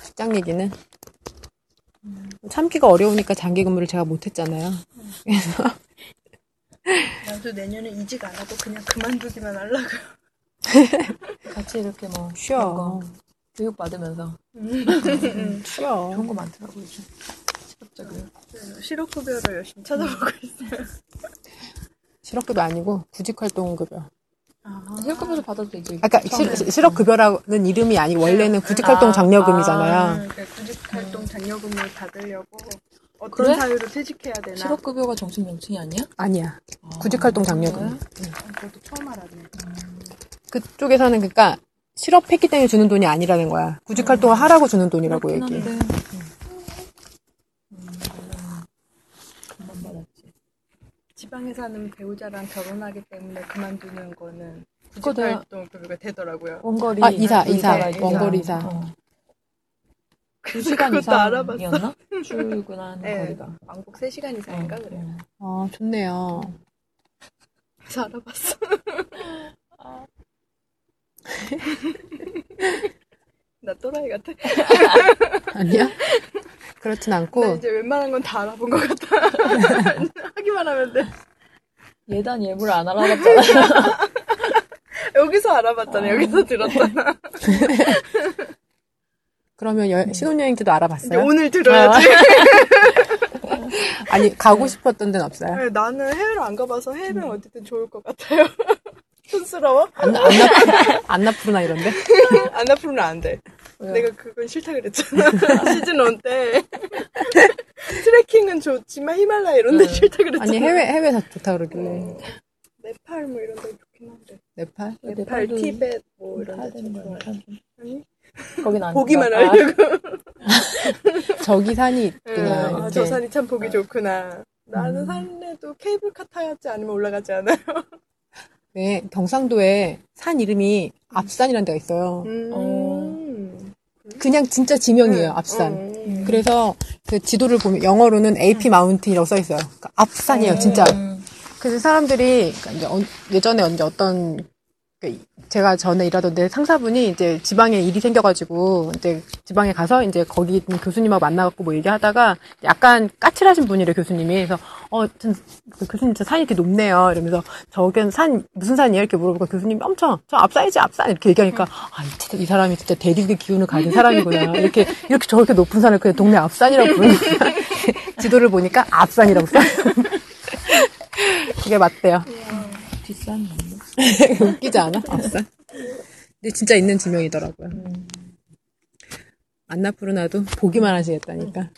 직장 얘기는 참기가 어려우니까 장기 근무를 제가 못했잖아요. 나도 내년에 이직 안 하고 그냥 그만두기만 하려고. 같이 이렇게 뭐, 쉬어. 교육 받으면서 쉬어. 좋은 거 많더라고, 요즘. 실업자금. 실업급여를 열심히 찾아보고 있어요. 실업급여 아니고 구직활동급여. 아, 실업급여도 받아도 되지. 아까 처음에. 실- 실업급여라는 이름이 아니고 원래는 구직활동 아, 장려금이잖아요. 그러니까 구직활동 장려금을 받으려고 어떤 그래? 사유로 퇴직해야 되나? 실업급여가 정식 명칭이 아니야? 아니야. 아, 구직활동 장려금. 아, 그것도 처음 알았네. 그쪽에서는 그러니까 실업했기 때문에 주는 돈이 아니라는 거야. 구직 활동을 하라고 주는 돈이라고 얘기해. 지방에 사는 배우자랑 결혼하기 때문에 그만두는 거는 그거 내가- 구직활동 급여가 되더라고요. 원거리. 아, 이사, 이사. 원거리. 이사. 어. 두 시간 그것도 이상이었나? 출근하는 네. 거리가. 왕복 3 시간 이상인가 그래요. 아, 좋네요. 그래서 알아봤어. 나 또라이 같아. 아니야? 그렇진 나 않고. 이제 웬만한 건 다 알아본 것 같아. 하기만 하면 돼. 예단 예물 안 알아봤잖아. 여기서 알아봤잖아. 여기서 들었잖아. 그러면 여- 신혼여행지도 근데 알아봤어요? 오늘 들어야지. 아니 가고 싶었던 데는 없어요? 네, 나는 해외를 안 가봐서 해외는 어디든 좋을 것 같아요. 촌스러워? 안나 안나 안나푸르나 이런데? 안 아프면 안 돼. 내가 그건 싫다 그랬잖아. 시즌 1 때. 트레킹은 좋지만 히말라야 이런 데 싫다 그랬잖아. 아니 해외 해외 다 좋다 그러길래 네팔 뭐 이런 데 좋긴 한데. 네팔? 네팔, 네팔도 티벳 뭐 이런 데. 좋아. 아니? 거긴 안 보기만 가. 아, 하려고. 저기 산이 네, 있구나. 아, 이렇게. 저 산이 참 보기 좋구나. 나는 산에도 케이블카 타야지 않으면 올라가지 않아요. 네, 경상도에 산 이름이 앞산이라는 데가 있어요. 음. 그냥 진짜 지명이에요, 네. 앞산. 음. 그래서 그 지도를 보면 영어로는 AP 마운틴이라고 써 있어요. 그러니까 앞산이에요, 진짜. 음. 그래서 사람들이 그러니까 이제 어- 예전에 언제 어떤 그 제가 전에 일하던 데 상사분이 이제 지방에 일이 생겨가지고 이제 지방에 가서 이제 거기 있는 교수님하고 만나갖고 뭐 얘기하다가 약간 까칠하신 분이래 교수님이 그래서 어 전- 그 교수님 진짜 산이 되게 높네요 이러면서 저긴 산 무슨 산이에요 이렇게 물어보니까 교수님이 엄청 저 앞산이지 앞산 이렇게 얘기하니까 아 이- 진짜 이 사람이 진짜 대륙의 기운을 가진 사람이구나 이렇게 이렇게 저렇게 높은 산을 그냥 동네 앞산이라고 부르는구나 지도를 보니까 앞산이라고 써 그게 맞대요. 뒷산 맞나? 웃기지 않아? 앞산? 근데 진짜 있는 지명이더라고요. 음. 안나푸르나도 보기만 하시겠다니까.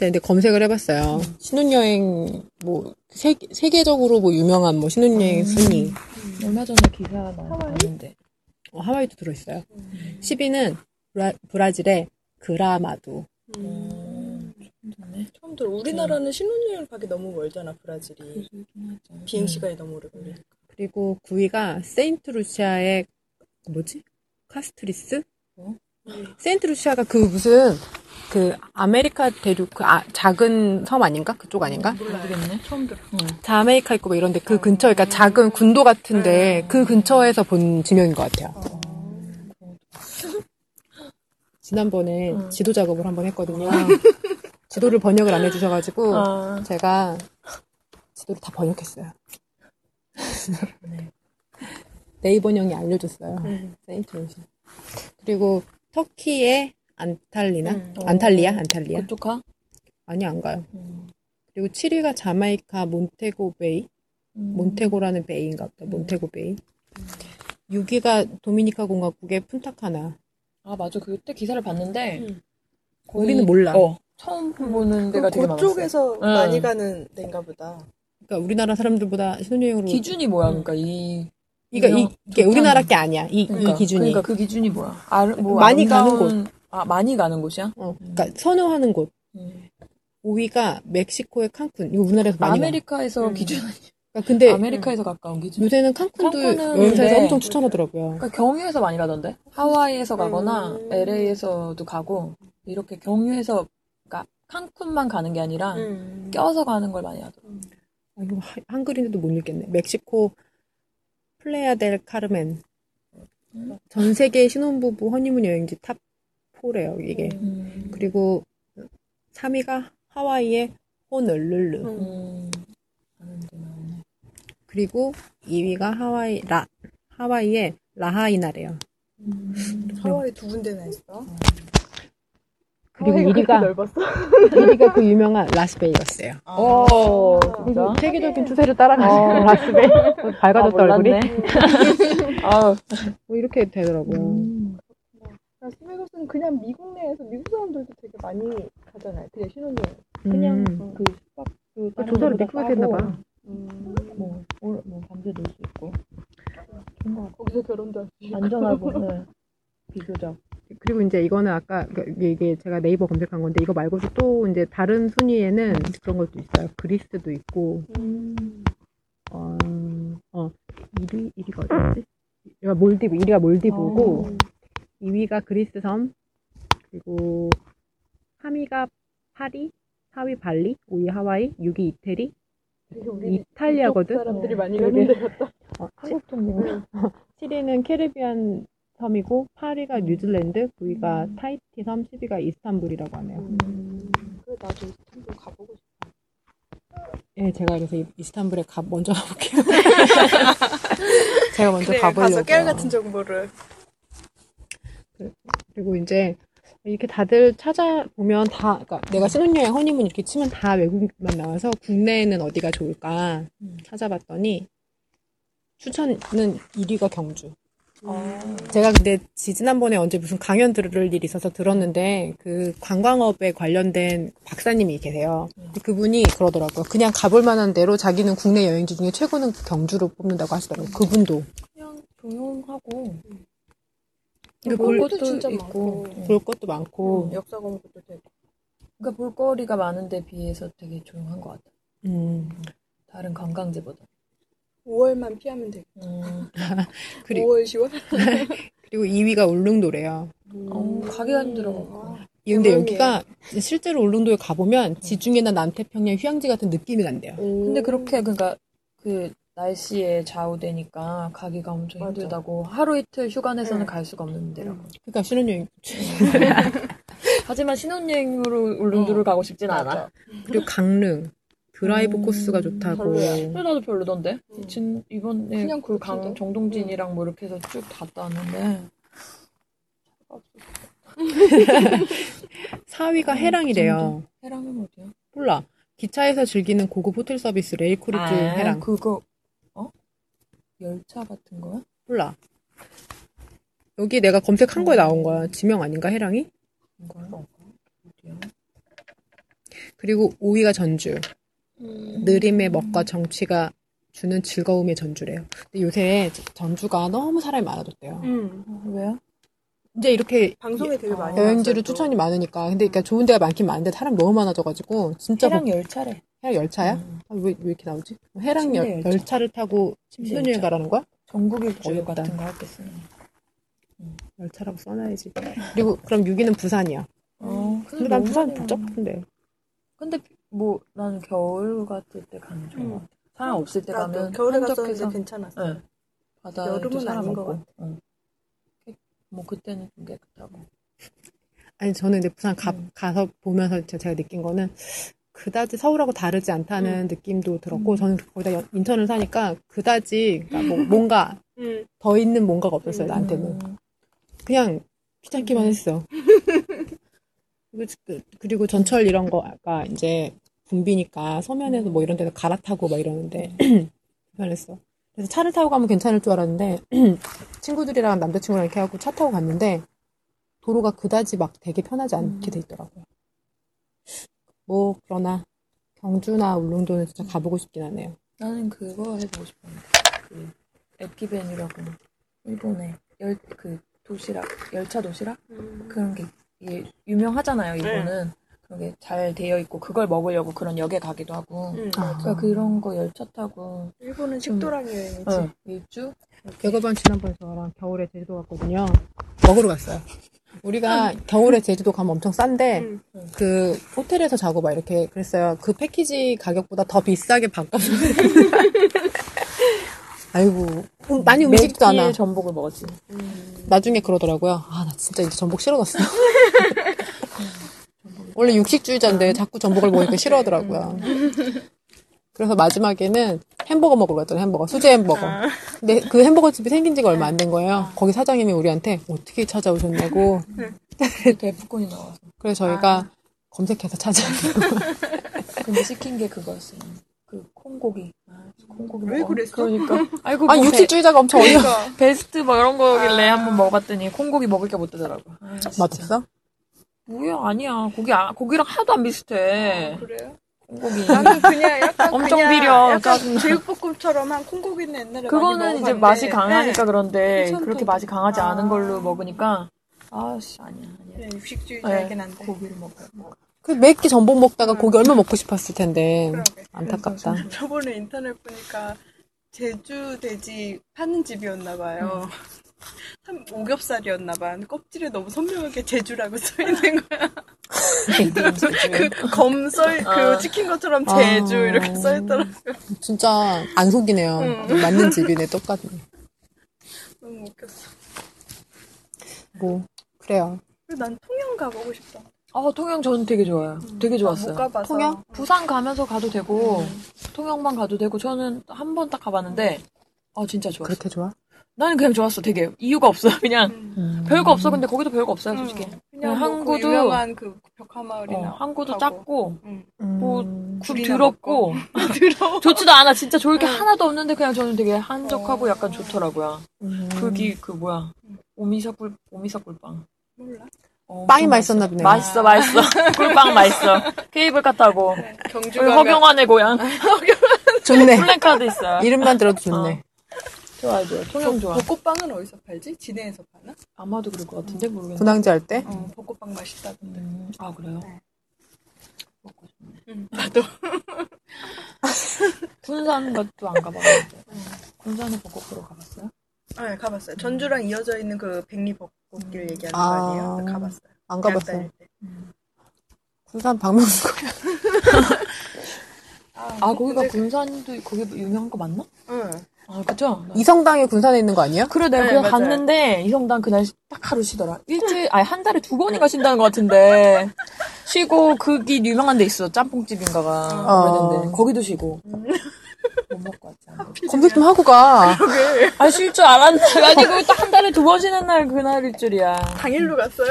제가 근데 검색을 해봤어요. 신혼여행, 뭐, 세, 세계적으로 뭐 유명한 뭐 신혼여행 순위. 얼마 전에 기사 나왔는데. 어, 하와이도 들어있어요. 10위는 브라 질의 그라마도. 음. 처음 들어. 우리나라는 신혼여행 가기 너무 멀잖아, 브라질이. 비행 시간이 너무 오래 걸리니까. 그리고 9위가 세인트루시아의, 뭐지? 카스트리스? 어? 세인트루시아가 그 무슨, 그 아메리카 대륙, 그 아- 작은 섬 아닌가? 그쪽 아닌가? 모르겠네. 처음 들어. 응. 자메이카 있고 뭐 이런데 그 근처, 그러니까 작은 군도 같은데 그 근처에서 본 지명인 것 같아요. 지난번에 음. 지도 작업을 한번 했거든요. 지도를 번역을 안 해주셔가지고 아. 제가 지도를 다 번역했어요. 네. 네이버 형이 알려줬어요. 음. 세인트루시아. 그리고 터키의 안탈리나? 음. 안탈리아? 안탈리아? 그쪽 가? 아니 안 가요. 음. 그리고 7위가 자마이카 몬테고 베이. 음. 몬테고라는 베이인가 보다. 몬테고 베이. 6위가 도미니카 공화국의 푼타카나. 아, 맞아. 그때 기사를 봤는데. 음. 거의- 우리는 몰라. 어. 처음 보는 데가 되게 많았어. 그쪽에서 응. 많이 가는 데인가 보다. 그러니까 우리나라 사람들보다 신혼여행으로 기준이 뭐야? 그러니까 이 그러니까 이, 이게 좋다는- 우리나라 게 아니야. 이, 그러니까, 이 기준이. 그러니까 그 기준이 뭐야? 아, 뭐 많이 가는 아름다운- 아, 많이 가는 곳이야? 어, 그러니까 선호하는 곳. 음. 5위가 멕시코의 칸쿤. 이거 우리나라에서 많이 가. 아메리카에서 음. 기준. 그러니까 근데 아메리카에서 가까운 기준. 요새는 칸쿤도 여행사에서 네. 엄청 추천하더라고요. 그러니까 경유해서 많이 가던데. 하와이에서 가거나 음. LA에서도 가고 이렇게 경유해서 그러니까 칸쿤만 가는 게 아니라 음. 껴서 가는 걸 많이 하더라고. 아, 이거 하- 한글인데도 못 읽겠네. 멕시코 플레야 델 카르멘. 전 세계 신혼부부 허니문 여행지 탑 4래요, 이게. 음. 그리고 3위가 하와이의 호놀룰루. 음. 음. 그리고 2위가 하와이 라 하와이의 라하이나래요. 음. 하와이 두 군데나 있어. 그리고 하와이가 그렇게 1위가 넓었어? 1위가 그 유명한 라스베이거스예요. 오, 아. 진짜? 세계적인 추세를 따라가는 라스베이거스 밝아졌다 아, 얼굴이. 아우. 뭐 이렇게 되더라고요. 음. 라스베이거스는 그냥 미국 내에서 미국 사람들도 되게 많이 가잖아요. 그냥 신혼여행. 그냥 음. 그 숙박 그그 조사를 했나 싸고 봐. 음. 뭐, 올- 뭐 밤새 놀 수 있고 같아. 거기서 결혼도 할수 있고. 안전하고 네. 비교적 그리고 이제 이거는 아까 그러니까 이게 제가 네이버 검색한 건데 이거 말고도 또 이제 다른 순위에는 그런 것도 있어요. 그리스도 있고 음. 어, 어 1위 1위가 어디였지? 이거 몰디브 1위가 몰디브고 어. 2위가 그리스 섬 그리고 3위가 파리 4위 발리 5위 하와이 6위 이태리 이탈리아거든? 사람들이 어, 많이 그러게. 가는 데 같다. 어, 한국 정도인가? 7위는 캐리비안 섬이고 8위가 뉴질랜드 9위가 음. 타이티 섬 10위가 이스탄불이라고 하네요. 음. 그래 나도 이스탄불 가보고 싶어. 예, 제가 그래서 이- 이스탄불에 가, 먼저 가볼게요. 제가 먼저 그래 가보려고. 가서 깨알 같은 정보를. 그리고 이제 이렇게 다들 찾아보면 다, 그러니까 내가 신혼여행 허니문 이렇게 치면 다 외국만 나와서 국내에는 어디가 좋을까 음. 찾아봤더니 추천은 1위가 경주. 아, 제가 근데 지난번에 언제 무슨 강연 들을 일이 있어서 들었는데 그 관광업에 관련된 박사님이 계세요. 그분이 그러더라고요. 그냥 가볼 만한 대로 자기는 국내 여행지 중에 최고는 경주로 뽑는다고 하시더라고요. 그분도. 그냥 조용하고 근데 볼 볼, 것도 진짜 있고 많고. 볼 것도 많고. 역사 공부도 되고. 그러니까 볼거리가 많은데 비해서 되게 조용한 것 같아. 음. 다른 관광지보다. 5월만 피하면 되고. 음, 그리고, 5월, 10월? 그리고 2위가 울릉도래요. 어, 가기가 힘들어. 근데 대박이에요. 여기가 실제로 울릉도에 가보면 지중해나 남태평양 휴양지 같은 느낌이 난대요. 근데 그렇게 그러니까 그 날씨에 좌우되니까 가기가 엄청 맞아. 힘들다고 하루 이틀 휴가 내서는 응. 갈 수가 없는 데라고. 그러니까 신혼여행. 하지만 신혼여행으로 울릉도를 어, 가고 싶진 맞아. 않아. 그리고 강릉. 드라이브 음, 코스가 좋다고. 근데 나도 별로던데. 음. 진, 이번에 그냥 그 강. 정동진이랑 뭐 이렇게 해서 쭉 갔다 왔는데 4위가 해랑이래요. 해랑은 어디야? 몰라. 기차에서 즐기는 고급 호텔 서비스 레일크루즈 해랑. 아, 그거 어? 열차 같은 거야? 몰라. 여기 내가 검색한 거에 나온 거야. 지명 아닌가, 해랑이? 어디야? 그리고 5위가 전주. 음. 느림의 멋과 정취가 주는 즐거움의 전주래요. 근데 요새 전주가 너무 사람이 많아졌대요. 음. 어, 왜요? 이제 이렇게 방송에 되게 많이 여행지를. 추천이 많으니까. 근데 그러니까 좋은 데가 많긴 많은데 사람이 너무 많아져가지고 진짜 해랑 복- 열차래. 해랑 열차야? 음. 아, 왜, 왜 이렇게 나오지? 해랑 침대 열, 열차. 열차 를 타고 열차. 가라는 거야? 전국 일주. 같은 거 하겠어. 열차라고 써놔야지. 그리고 그럼 6위는 부산이야. 어, 근데 난 부산 복잡한데. 근데 뭐 나는 겨울 같을 때 가는 게 좋은 음. 것 같아. 사람 없을 때 나도 가면 겨울에 한적해서 갔었는데 괜찮았어. 응. 바다에도 여름은 사람 아닌 것 없고. 응. 깨- 뭐 그때는 좀 깨끗하고. 아니 저는 근데 부산 가, 음. 가서 보면서 제- 제가 느낀 거는 그다지 서울하고 다르지 않다는 느낌도 들었고 음. 저는 거기다 연- 인천을 사니까 그다지 그러니까 뭐 뭔가 음. 더 있는 뭔가가 없었어요 음. 나한테는 음. 그냥 귀찮기만 했어 그리고, 그- 그리고 전철 이런 거가 이제 붐비니까 서면에서 뭐 이런 데서 갈아타고 막 이러는데 불편했어 그래서 차를 타고 가면 괜찮을 줄 알았는데 친구들이랑 남자친구랑 이렇게 하고 차 타고 갔는데 도로가 그다지 막 되게 편하지 않게 돼 있더라고요. 뭐 그러나 경주나 울릉도는 진짜 가보고 싶긴 하네요. 나는 그거 해보고 싶었는데. 그 에키벤이라고 일본에 열 그 도시락 열차 도시락 음. 그런 게 이게 유명하잖아요. 일본은 그런 게잘 되어 있고 그걸 먹으려고 그런 역에 가기도 하고. 음, 아. 그러니까 그런 거 열차 타고 일본은 식도락 여행이지. 어, 일주 여가반 지난번에 저랑 겨울에 제주도 갔거든요. 먹으러 갔어요. 우리가 겨울에 제주도 가면 엄청 싼데 음. 그 호텔에서 자고 막 이렇게 그랬어요. 그 패키지 가격보다 더 비싸게 바꿔서 아이고 음, 많이 끼의 않아. 전복을 먹었지. 나중에 그러더라고요. 아, 나 진짜 이제 전복 싫어졌어. 원래 육식주의자인데 자꾸 전복을 먹으니까 싫어하더라고요. 그래서 마지막에는 햄버거 먹으러 갔더니 햄버거, 수제 햄버거. 근데 그 햄버거 집이 생긴 지가 얼마 안 된 거예요. 거기 사장님이 우리한테 어떻게 찾아오셨냐고. 데프콘이 나와서. 그래서 저희가 검색해서 찾아왔고. 근데 시킨 게 그거였어요. 그 콩고기. 아, 콩고기 왜 먹어. 그랬어? 그러니까. 아이고 아, 뭐 육식주의자가 엄청 어려. 그러니까. 베, 베스트 뭐 이런 거길래 한번 먹어봤더니 콩고기 먹을 게 못 되더라고. 아, 진짜. 맞았어? 뭐야 아니야. 고기 아, 고기랑 하나도 안 비슷해. 그래요? 콩고기. 나는 그냥 약간 엄청 그냥 비려. 약간 짜증나. 제육볶음처럼 한 콩고기는 옛날에 그거는 이제. 맛이 강하니까 네. 그런데. 그렇게 맛이 강하지 않은 아. 걸로 먹으니까 아씨 아니야 아니야. 그냥 육식주의자이긴 네, 한데. 고기를 먹어요. 그몇끼 전복 먹다가 고기 얼마 먹고 싶었을 텐데. 그러게. 안타깝다. 저번에 인터넷 보니까 제주 돼지 파는 집이었나 봐요. 참 오겹살이었나 봐. 근데 껍질에 너무 선명하게 제주라고 써 있는 거야. 그 검썰 아. 그 치킨 것처럼 아. 제주 이렇게 써 있더라고. 진짜 안 속이네요. 응. 맞는 집이네, 똑같네. 너무 웃겼어. 뭐, 그래요. 난 통영 가보고 싶다. 아 통영 저는 되게 좋아요. 되게 좋았어요. 못 가봐서. 통영? 부산 가면서 가도 되고 통영만 가도 되고 저는 한 번 딱 가봤는데 아 진짜 좋았어요. 그렇게 좋아? 나는 그냥 좋았어, 되게. 이유가 없어, 그냥. 음. 별거 없어, 근데 거기도 별거 없어요, 솔직히. 그냥 뭐 항구 항구도- 유명한 그 벽화마을이나 어, 항구도 가고. 작고, 응. 뭐, 음. 굴 굴이나 더럽고, 더러워. 좋지도 않아. 진짜 좋을 게 하나도 없는데 그냥 저는 되게 한적하고 어. 약간 좋더라고요. 음. 거기 그 뭐야 오미사 꿀 오미사 꿀빵. 몰라. 어, 빵이 맛있었나 보네. 맛있어 맛있어. 꿀빵 맛있어. 케이블카 타고 경주 여기 가면 허경환의 고향. 좋네. 플랜카드 있어요. 이름만 들어도 좋네. 좋아요 좋아요. 통영 좋아. 벚꽃빵은 어디서 팔지? 진해에서 파나? 아마도 그럴 것 같은데 모르겠네. 군항제 할 때. 어, 벚꽃빵 맛있다던데. 음, 아 그래요? 네. 먹고 싶네. 응, 나도. 군산 것도 안 가봤는데. 군산에 벚꽃 보러 가봤어요? 네, 가봤어요. 전주랑 이어져 있는 그 백리 벚꽃길 얘기하는 아. 거 아니에요? 그래서 가봤어요. 안 가봤어요. 군산 박명수거야. 아 거기가 근데- 군산도 거기 유명한 거 맞나? 응. 아 그죠? 이성당이 군산에 있는 거 아니에요? 그래, 내가 네, 그냥 맞아요. 갔는데, 이성당 그날 딱 하루 쉬더라. 일주일, 아니, 한 달에 두 번인가 쉰다는 것 같은데, 쉬고, 그게 유명한 데 있어. 짬뽕집인가가. 어. 그랬는데, 거기도 쉬고. 못 먹고 먹고. 검색 좀 하고 가. 아, 쉴 줄 알았는데, 가지고 딱 한 달에 두 번 쉬는 날, 그날일 줄이야. 당일로 갔어요?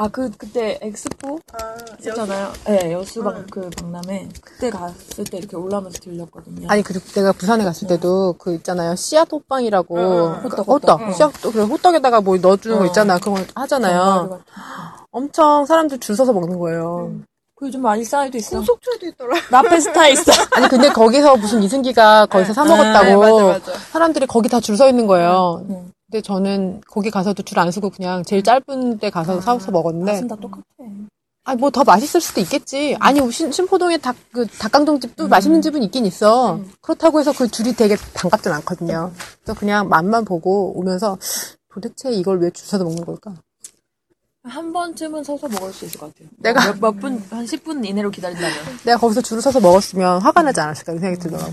아, 그, 그때 엑스포 아, 있었잖아요. 예, 여수박, 응. 그 박람회. 그때 갔을 때 이렇게 올라오면서 들렸거든요. 아니 그리고 내가 부산에 갔을 때도 그 있잖아요 씨앗 호빵이라고 응, 응. 그 호떡, 호떡 호떡. 씨앗 그 호떡에다가 뭐 넣어주는 거 어. 있잖아 그런 거 하잖아요 엄청 사람들 줄 서서 먹는 거예요 그 요즘 많이 쌓여도 있어. 속초에도 있더라. 나페스타 있어. 아니 근데 거기서 무슨 이승기가 거기서 사 네, 먹었다고 맞아, 맞아. 사람들이 거기 다 줄 서 있는 거예요 응. 근데 저는 거기 가서도 줄 안 서고 그냥 제일 짧은 데 가서 사서 먹었는데 맛은 다 똑같아. 아니 뭐더 맛있을 수도 있겠지. 아니 신, 신포동에 닭 그 닭강정 집도 맛있는 집은 있긴 있어. 그렇다고 해서 그 줄이 되게 반갑진 않거든요. 그래서 그냥 맛만 보고 오면서 도대체 이걸 왜줄 서서 먹는 걸까? 한 번쯤은 서서 먹을 수 있을 것 같아요. 내가- 몇, 몇 분, 한 10분 이내로 기다린다면. 내가 거기서 줄을 서서 먹었으면 화가 나지 않았을까 이런 생각이 들더라고.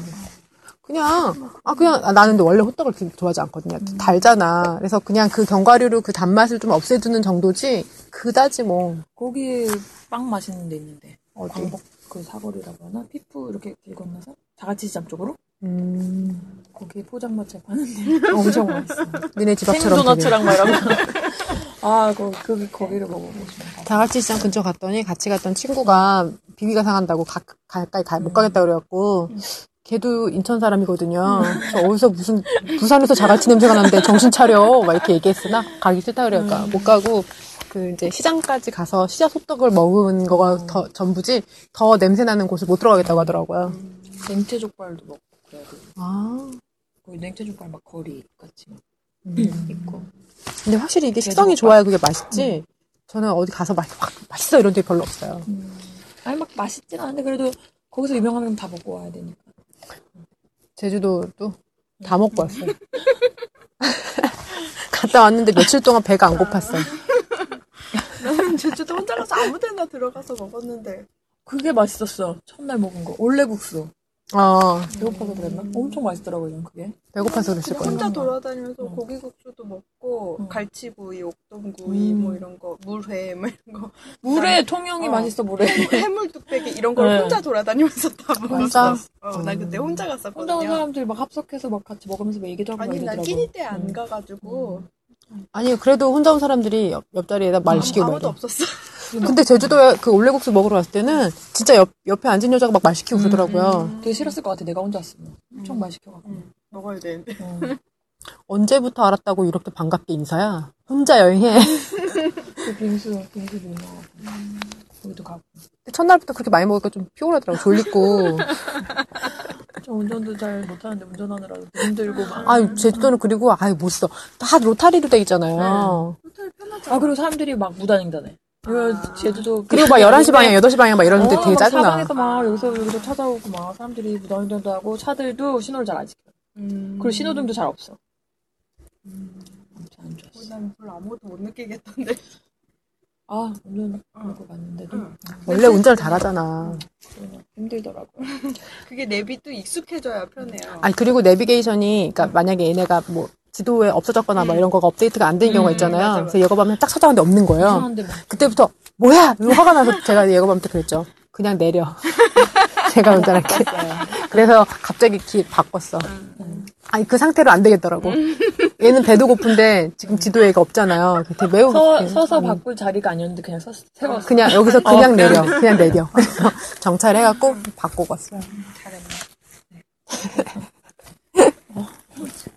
그냥 아 그냥 아, 나는 근데 원래 호떡을 그렇게 좋아하지 않거든요. 달잖아. 그래서 그냥 그 견과류로 그 단맛을 좀 없애주는 정도지 그다지 뭐 거기 빵 맛있는 데 있는데. 어디. 광복 그 사거리라고 하나? 피프 이렇게 길 건너서? 자가치시장 쪽으로? 음, 거기 포장마차 파는데 엄청 맛있어. 니네 집 앞처럼. 생도너츠랑 거. 아, 거, 그, 거기를 먹어보고 싶어. 다같이 시장 근처 갔더니 같이 갔던 친구가 비위가 상한다고 가, 가까이 가, 못 가겠다 그래갖고 걔도 인천 사람이거든요. 저 어디서 무슨 부산에서 자갈치 냄새가 나는데 정신 차려 막 이렇게 얘기했으나 가기 싫다 그래니까 못 가고 그 이제 시장까지 가서 씨앗 소떡을 먹은 거가 더 전부지 더 냄새 나는 곳을 못 들어가겠다고 하더라고요. 냉채 족발도 먹고 그래야 돼. 아 거기 냉채 족발 막 거리 같이 막 음. 있고. 근데 확실히 이게 식성이 좋아야 그게 맛있지. 저는 어디 가서 맛, 확 맛있어 이런 데 별로 없어요. 아니, 막 맛있진 않은데 그래도 거기서 유명한 건 다 먹고 와야 되니까. 제주도도 다 먹고 왔어요. 갔다 왔는데 며칠 동안 배가 안 고팠어. 나는 제주도 혼자 가서 아무 데나 들어가서 먹었는데. 그게 맛있었어. 첫날 먹은 거. 올레국수. 어, 배고파서 그랬나? 엄청 맛있더라고요, 전 그게. 배고파서 그랬을 거예요. 혼자 돌아다니면서 응. 고기국수도 먹고 응. 갈치구이, 옥동구이 음. 뭐 이런 거, 물회 뭐 이런 거, 물에 통영이 어. 맛있어, 물에. 해물 뚝배기 이런 걸 네. 혼자 돌아다니면서 다 혼자? 먹었어. 어, 나 그때 혼자 혼자 갔었거든요. 온 사람들이 막 합석해서 막 같이 먹으면서 막 얘기도 하고 아니 나 이러더라고. 끼니 때안 음. 가가지고 아니, 그래도 혼자 온 사람들이 옆, 옆자리에다 말 시키고 아무도. 없었어. 근데 제주도에 그 올레국수 먹으러 갔을 때는 진짜 옆, 옆에 앉은 여자가 막 말 시키고 그러더라고요. 되게 싫었을 것 같아, 내가 혼자 왔으면. 엄청 음. 맛있게갖고. 먹어야 되는데. 어. 언제부터 알았다고 이렇게 반갑게 인사야? 혼자 여행해. 그 빙수, 빙수 유명하고. 거기도 가고. 첫날부터 그렇게 많이 먹으니까 좀 피곤하더라고. 졸리고. 저 운전도 잘 못하는데 운전하느라 힘들고 막. 아, 제주도는 그리고, 아유, 멋있어. 다 로타리로 돼 있잖아요. 호텔 편하잖아. 아, 그리고 사람들이 막 무단횡단해. 이거 제주도. 그리고 막 11시 방향, 8시 방향 막 이러는데 어, 되게 막 짜증나. 사방에서 막 여기서 여기서 찾아오고 막 사람들이 무단횡단도 하고 차들도 신호를 잘 안 지켜. 음. 그리고 신호등도 잘 없어. 아무튼 안 좋았어. 난 별로 아무것도 못 느끼겠던데. 아, 운전 하고 갔는데도 응. 원래 운전을 잘하잖아. 그냥 힘들더라고. 그게 내비도 익숙해져야 편해요. 아니 그리고 내비게이션이 그러니까 만약에 얘네가 뭐 지도에 없어졌거나 뭐 이런 거가 업데이트가 안 된 경우가 음, 있잖아요. 맞아, 맞아. 그래서 예거밤에 딱 찾아왔는데 없는 거예요. 이상한데 막. 그때부터 뭐야? 화가 나서 제가 때 그랬죠. 그냥 내려. 제가 운전할게. 그래서 갑자기 길 바꿨어. 아니 그 상태로 안 되겠더라고. 얘는 배도 고픈데 지금 지도에 얘가 없잖아요. 되게 매우 서, 서서 음, 바꿀 자리가 아니었는데 그냥 서, 세웠어. 그냥 여기서 그냥 어, 내려, 그냥 내려. 그래서 정찰해갖고 바꾸고 왔어요.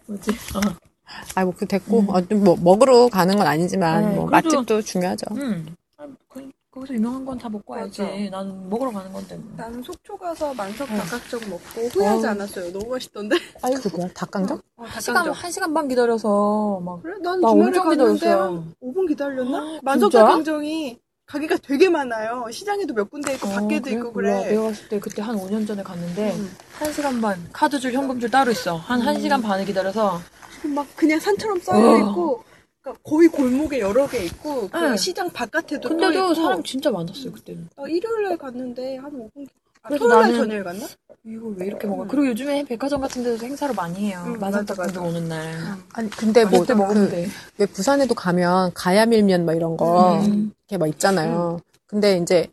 뭐지? 어. 아이고 그 됐고 어, 좀뭐 먹으러 가는 건 아니지만 네, 뭐 그래도- 맛집도 중요하죠. 음. 아, 그, 거기서 유명한 건 다 먹고 와야지. 맞아. 난 먹으러 가는 건데. 뭐. 나는 속초 가서 만석 닭각정 먹고 후회하지 어. 않았어요. 너무 맛있던데. 그 뭐야 닭강정? 어, 시간, 닭강정. 한 시간 반 기다려서 막. 그래? 난나 주말에 엄청 갔는데 기다렸어요. 한 5분 기다렸나? 진짜? 만석 닭강정이 가게가 되게 많아요. 시장에도 몇 군데 있고 어, 밖에도 그래? 있고 몰라. 그래. 내가 갔을 때 그때 한 5년 전에 갔는데 음. 한 시간 반 카드줄 현금줄 따로 있어. 한 1시간 반을 기다려서 막 그냥 산처럼 쌓여 어. 있고 그러니까 거의 골목에 여러 개 있고 그 응. 시장 바깥에도 또 근데도 있고 사람 진짜 많았어요 그때는. 나 일요일 날 갔는데 한 5분 아, 그래서 토요일 날 나는- 저녁에 갔나? 이걸 왜 이렇게 먹어? 음. 그리고 요즘에 백화점 같은 데서 행사를 많이 해요. 응, 맞아, 닭강정 맞아. 오는 날. 아니 근데 뭐 그때 먹으면 그, 돼. 왜 부산에도 가면 가야밀면 막 이런 거 음. 이렇게 막 있잖아요. 근데 이제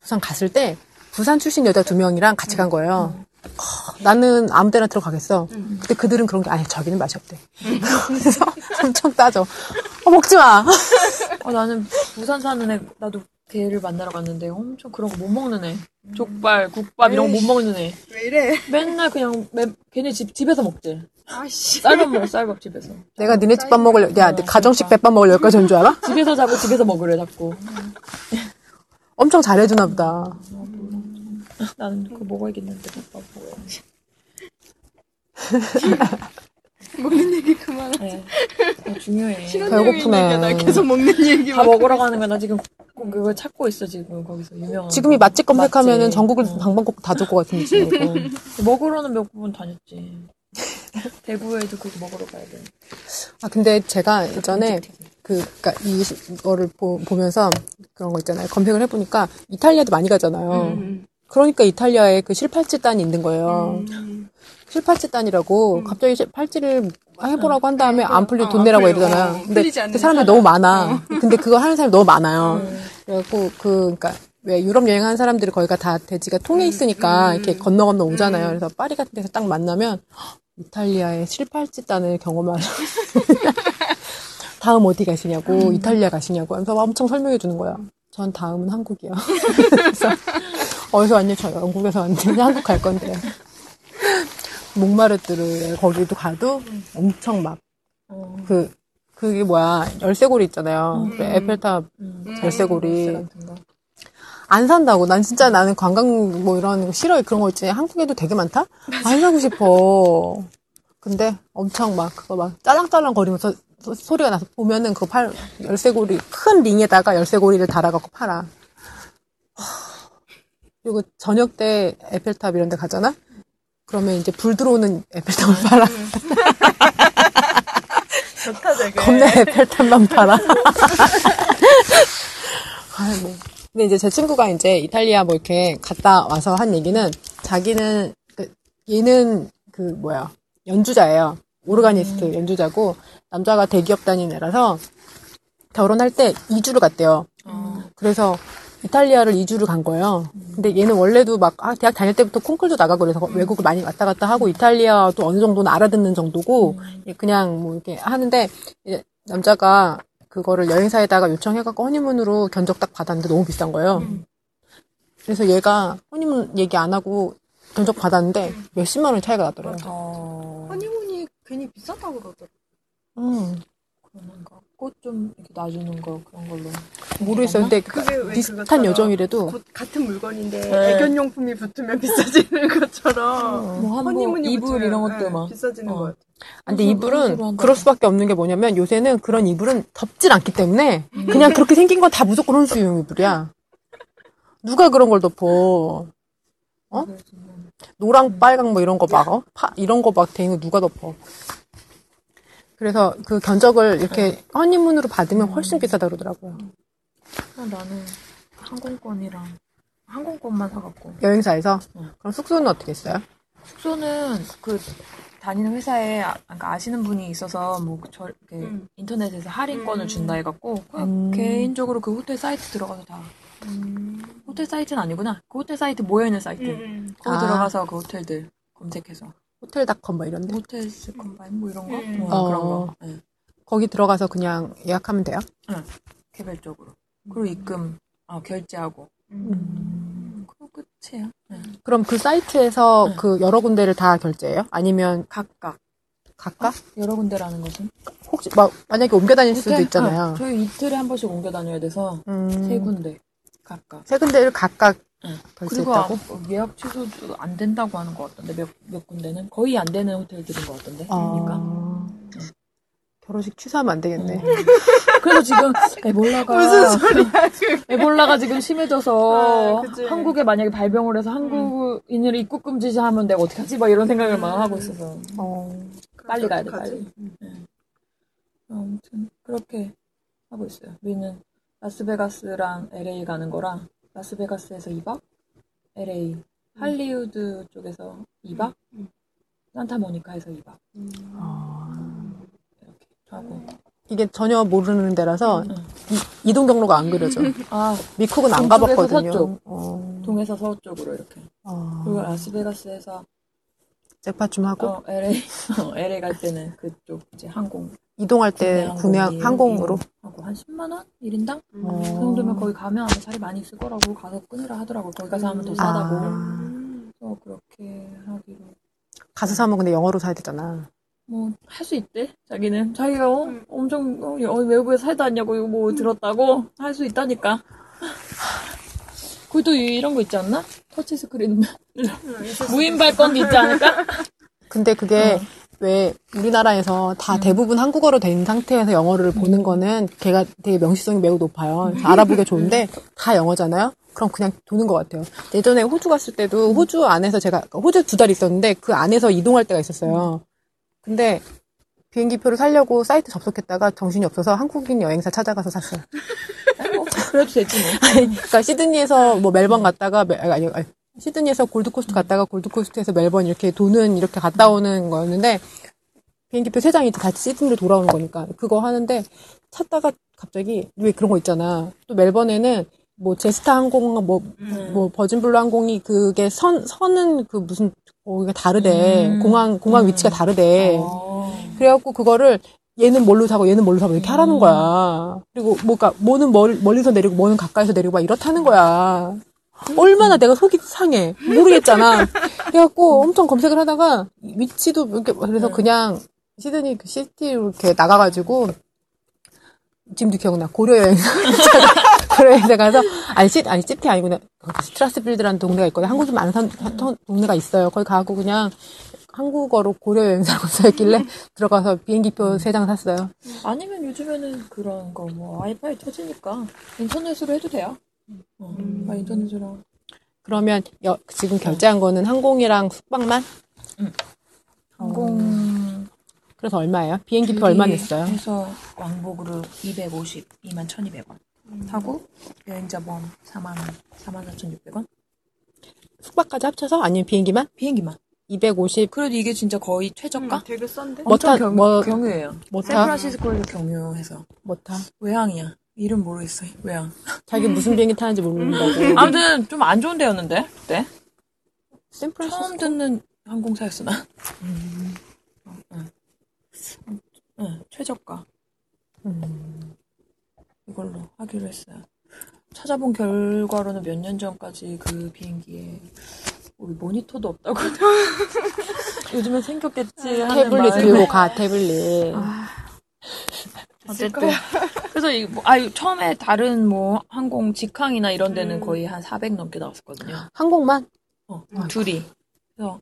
부산 갔을 때 부산 출신 여자 두 명이랑 같이 간 거예요. 어, 나는 아무 데나 들어가겠어. 음. 근데 그들은 그런 게 아니 저기는 맛이 없대. 그래서 엄청 따져. 어, 먹지 마. 아, 나는 부산 사는 애, 나도 걔를 만나러 갔는데 엄청 그런 거 못 먹는 애. 족발, 국밥 이런 거 못. 먹는 애. 왜 이래? 맨날 그냥 매, 걔네 집, 집에서 먹지. 아씨. 쌀밥 먹어, 쌀밥 집에서. 내가 니네 집밥 먹으려, 야, 어, 가정식 그러니까. 백반 먹으려 여기까지 온 줄 알아? 집에서 자고 집에서 먹으래, 자꾸. 엄청 잘해주나 보다. 나는 그거 먹어야겠는데, 국밥 먹어야지. 먹는 얘기 그만. 네. 그거 중요해. 배고프네. 얘기야. 나 계속 먹는 얘기 다 막. 먹으러 가는 거야. 나 지금 꼭 그걸 찾고 있어, 지금. 거기서 유명한. 지금이 거. 맛집 검색하면은 맛집. 전국을 응. 방방곡곡 다 줄 것 같은 느낌이고. 먹으러는 몇 번 다녔지. 대구에도 그거 먹으러 가야 돼. 아, 근데 제가 예전에 그, 그니까 이거를 보, 보면서 그런 거 있잖아요. 검색을 해보니까 이탈리아도 많이 가잖아요. 음. 그러니까 이탈리아에 그 실팔찌단이 있는 거예요. 음. 실팔찌단이라고 음. 갑자기 실- 팔찌를 해보라고 한 다음에 안 풀리고 어, 돈안 내라고 풀려. 이러잖아요. 어, 근데 그 사람들이 사람. 너무 많아. 근데 그거 하는 사람이 너무 많아요. 음. 그래갖고 그 그러니까 왜 유럽 여행하는 사람들이 거기가 다 대지가 통해 있으니까 음. 이렇게 건너 건너 오잖아요. 음. 그래서 파리 같은 데서 딱 만나면 헉, 이탈리아의 실팔찌단을 경험하러 다음 어디 가시냐고 음. 이탈리아 가시냐고 하면서 엄청 설명해 주는 거야. 전 다음은 한국이요. 그래서 어디서 왔냐? 저 영국에서 왔는데 한국 갈 건데. 몽마르트르에 거기도 가도 엄청 막 어. 그 그게 뭐야 열쇠고리 있잖아요. 음. 그 에펠탑 음. 열쇠고리. 거. 안 산다고. 난 진짜 나는 관광 뭐 이런 거 싫어해. 그런 거 있지. 한국에도 되게 많다? 안 사고 싶어. 근데 엄청 막 그거 막 짤랑짤랑 거리면서 소- 소리가 나서 보면은 그 팔, 열쇠고리, 큰 링에다가 열쇠고리를 달아갖고 팔아. 하, 그리고 저녁 때 에펠탑 이런 데 가잖아? 그러면 이제 불 들어오는 에펠탑을 팔아. 좋다 되게. 겁나 에펠탑만 팔아. 아이고. 근데 이제 제 친구가 이제 이탈리아 뭐 이렇게 갔다 와서 한 얘기는 자기는 그 얘는 그 뭐야 연주자예요. 오르가니스트 연주자고 남자가 대기업 다니는 애라서 결혼할 때 2주를 갔대요. 어. 그래서 이탈리아를 2주를 간 거예요. 근데 얘는 원래도 막 아, 대학 다닐 때부터 콩쿨도 나가고 그래서 외국을 많이 왔다 갔다 하고 이탈리아도 어느 정도는 알아듣는 정도고 예, 그냥 뭐 이렇게 하는데 이제 남자가 그거를 여행사에다가 요청해갖고 허니문으로 견적 딱 받았는데 너무 비싼 거예요. 음. 그래서 얘가 허니문 얘기 안 하고 견적 받았는데 몇십만 원 차이가 나더래요. 어. 허니문이 괜히 비싸다고 그러더라고. 음, 그런가. 꽃좀 이렇게 놔주는 거 그런 걸로. 모르겠어요. 근데 그 그게 왜 비슷한 그거처럼 여정이라도 곧 같은 물건인데 네. 애견용품이 붙으면 비싸지는 것처럼 뭐한 허니문이 뭐 이불 붙으면, 이런 것도 네, 막. 비싸지는 어. 것 같아. 아, 근데 이불은 한다. 그럴 수밖에 없는 게 뭐냐면 요새는 그런 이불은 덮질 않기 때문에 그냥 그렇게 생긴 건 다 무조건 혼수용 이불이야. 누가 그런 걸 덮어? 어? 노랑 빨강 뭐 이런 거 막, 어? 파, 이런 거 막 돼 있는 거 누가 덮어? 그래서 그 견적을 이렇게 허니문으로 받으면 훨씬 비싸다 그러더라고요. 아, 나는 항공권이랑 항공권만 사갖고 여행사에서. 응. 그럼 숙소는 어떻게 했어요? 숙소는 그 다니는 회사에 아, 그러니까 아시는 분이 있어서 뭐저 이렇게 음. 인터넷에서 할인권을 음. 준다 해갖고 그냥 음. 개인적으로 그 호텔 사이트 들어가서 다 호텔 사이트는 아니구나 그 호텔 사이트 모여 있는 사이트 음. 거기 아. 들어가서 그 호텔들 검색해서 호텔닷컴 뭐 이런데. 호텔스 컴바인 뭐 이런 거? 음. 뭐 어. 그런 거. 네. 거기 들어가서 그냥 예약하면 돼요? 개별적으로. 그리고 입금, 아, 결제하고. 음. 그거 끝이에요. 네. 그럼 그 사이트에서 네. 그 여러 군데를 다 결제해요? 아니면 각각. 각각? 여러 군데라는 것은? 혹시 막 만약에 옮겨 다닐 수도? 있잖아요. 아, 저희 이틀에 한 번씩 옮겨 다녀야 돼서 음, 세 군데 각각. 세 군데를 각각 응. 그리고? 아, 예약 취소도 안 된다고 하는 것 같던데 몇, 몇 군데는 거의 안 되는 호텔들인 것 같던데. 그러니까. 아, 결혼식 취소하면 안 되겠네. 음. 그래서 지금 에볼라가 무슨 소리야, 지금. 에볼라가 지금 심해져서 아. 한국에 만약에 발병을 해서 한국인을 입국 금지하면 내가 어떻게 하지? 막 이런 생각을 막 하고 있어서 어, 빨리 가야 돼? 빨리. 네. 아무튼 그렇게 하고 있어요. 우리는 라스베가스랑 LA 가는 거랑 라스베가스에서 2박, LA 할리우드 쪽에서 2박, 음. 산타모니카에서 2박 아. 이렇게 하고. 이게 전혀 모르는 데라서 응. 이, 이동 경로가 안 그려져. 아 미쿡은 안 동쪽에서 가봤거든요. 서쪽. 어, 동에서 서쪽으로 이렇게. 아, 그리고 라스베가스에서 잭팟 좀 하고 어, LA 어, LA 갈 때는 그쪽 이제 항공 이동할 때 국내 항공기 항공으로. 하고 한 10만 원 1인당 어. 그 정도면 거기 가면 아마 자리 많이 있을 거라고 가서 끊으라 하더라고. 거기 가서 하면 더 싸다고. 아. 그래서 그렇게 하기로. 가서 사면 근데 영어로 사야 되잖아. 뭐 할 수 있대. 자기는 자기가 어, 음. 엄청 어, 여- 외국에서 살다 왔냐고 이거 뭐 들었다고 할 수 있다니까. 그또 이런 거 있지 않나? 터치 스크린 무인 발권기 있지 않을까? 근데 그게 어. 왜 우리나라에서 다 대부분 한국어로 된 상태에서 영어를 보는 거는 걔가 되게 명시성이 매우 높아요. 알아보기 좋은데 다 영어잖아요. 그럼 그냥 도는 것 같아요. 예전에 호주 갔을 때도 호주 안에서 제가 호주 두 달 있었는데 그 안에서 이동할 때가 있었어요. 근데 비행기표를 사려고 사이트 접속했다가 정신이 없어서 한국인 여행사 찾아가서 샀어요. 뭐, 그래도 되지 뭐. 그러니까 시드니에서 뭐 멜번 갔다가 멜- 아니, 아니, 시드니에서 골드코스트 갔다가 골드코스트에서 멜번 이렇게 도는 이렇게 갔다 오는 거였는데 비행기표 세 장이 다시 시드니로 돌아오는 거니까 그거 하는데 찾다가 갑자기 왜 그런 거 있잖아. 또 멜번에는 뭐 제스타 항공 뭐, 뭐 버진블루 항공이 그게 선 선은 그 무슨 거기가 다르대. 음. 공항 공항 음. 위치가 다르대. 어. 그래갖고 그거를 얘는 뭘로 사고 얘는 뭘로 사고 이렇게 하라는 음. 거야. 그리고 뭐가 뭐는 멀, 멀리서 내리고 뭐는 가까이서 내리고 막 이렇다는 거야. 얼마나 내가 속이 상해 모르겠잖아. 그래갖고 엄청 검색을 하다가 위치도 이렇게 그래서 네. 그냥 시드니 그 시티로 이렇게 나가가지고 지금도 기억나 고려 여행사 고려 여행사 가서 아니 시 아니 시티 아니구나 스트라스필드라는 동네가 있거든 한국 좀 많은 산- 산- 동네가 있어요. 거기 가고 그냥 한국어로 고려 여행사라고 써있길래 들어가서 비행기표 세 장 샀어요. 아니면 요즘에는 그런 거 뭐 와이파이 터지니까 인터넷으로 해도 돼요. 어, 음. 아, 인터넷으로. 그러면 여- 지금 결제한 거는 항공이랑 숙박만? 항공 그래서 얼마예요? 비행기표 얼마 냈어요? 해서 왕복으로 250, 2만 1,200원. 하고 여행자 범 4만 원, 4만 4,600원. 숙박까지 합쳐서 아니면 비행기만? 비행기만. 250. 그래도 이게 진짜 거의 최저가? 음, 되게 싼데? 뭐 엄청 타- 경, 뭐- 경유예요. 뭐 타? 샌프란시스코에서 경유해서 뭐 타? 외항이야. 이름 모르겠어요. 외항. 자기 무슨 비행기 타는지 모르는다고. 아무튼 좀 안 좋은 데였는데 그때 처음 샌프란시스코? 듣는 항공사였어 나. 어, 응. 응, 최저가 음. 이걸로 하기로 했어요. 찾아본 결과로는 몇 년 전까지 그 비행기에 우리 모니터도 없다고. 요즘엔 생겼겠지 하는 태블릿 마음에. 들고 가, 태블릿. 어쨌든 그래서 이 뭐, 아 처음에 다른 뭐 항공 직항이나 이런 데는 음. 거의 한 400 넘게 나왔었거든요. 항공만? 어, 아이고. 둘이. 그래서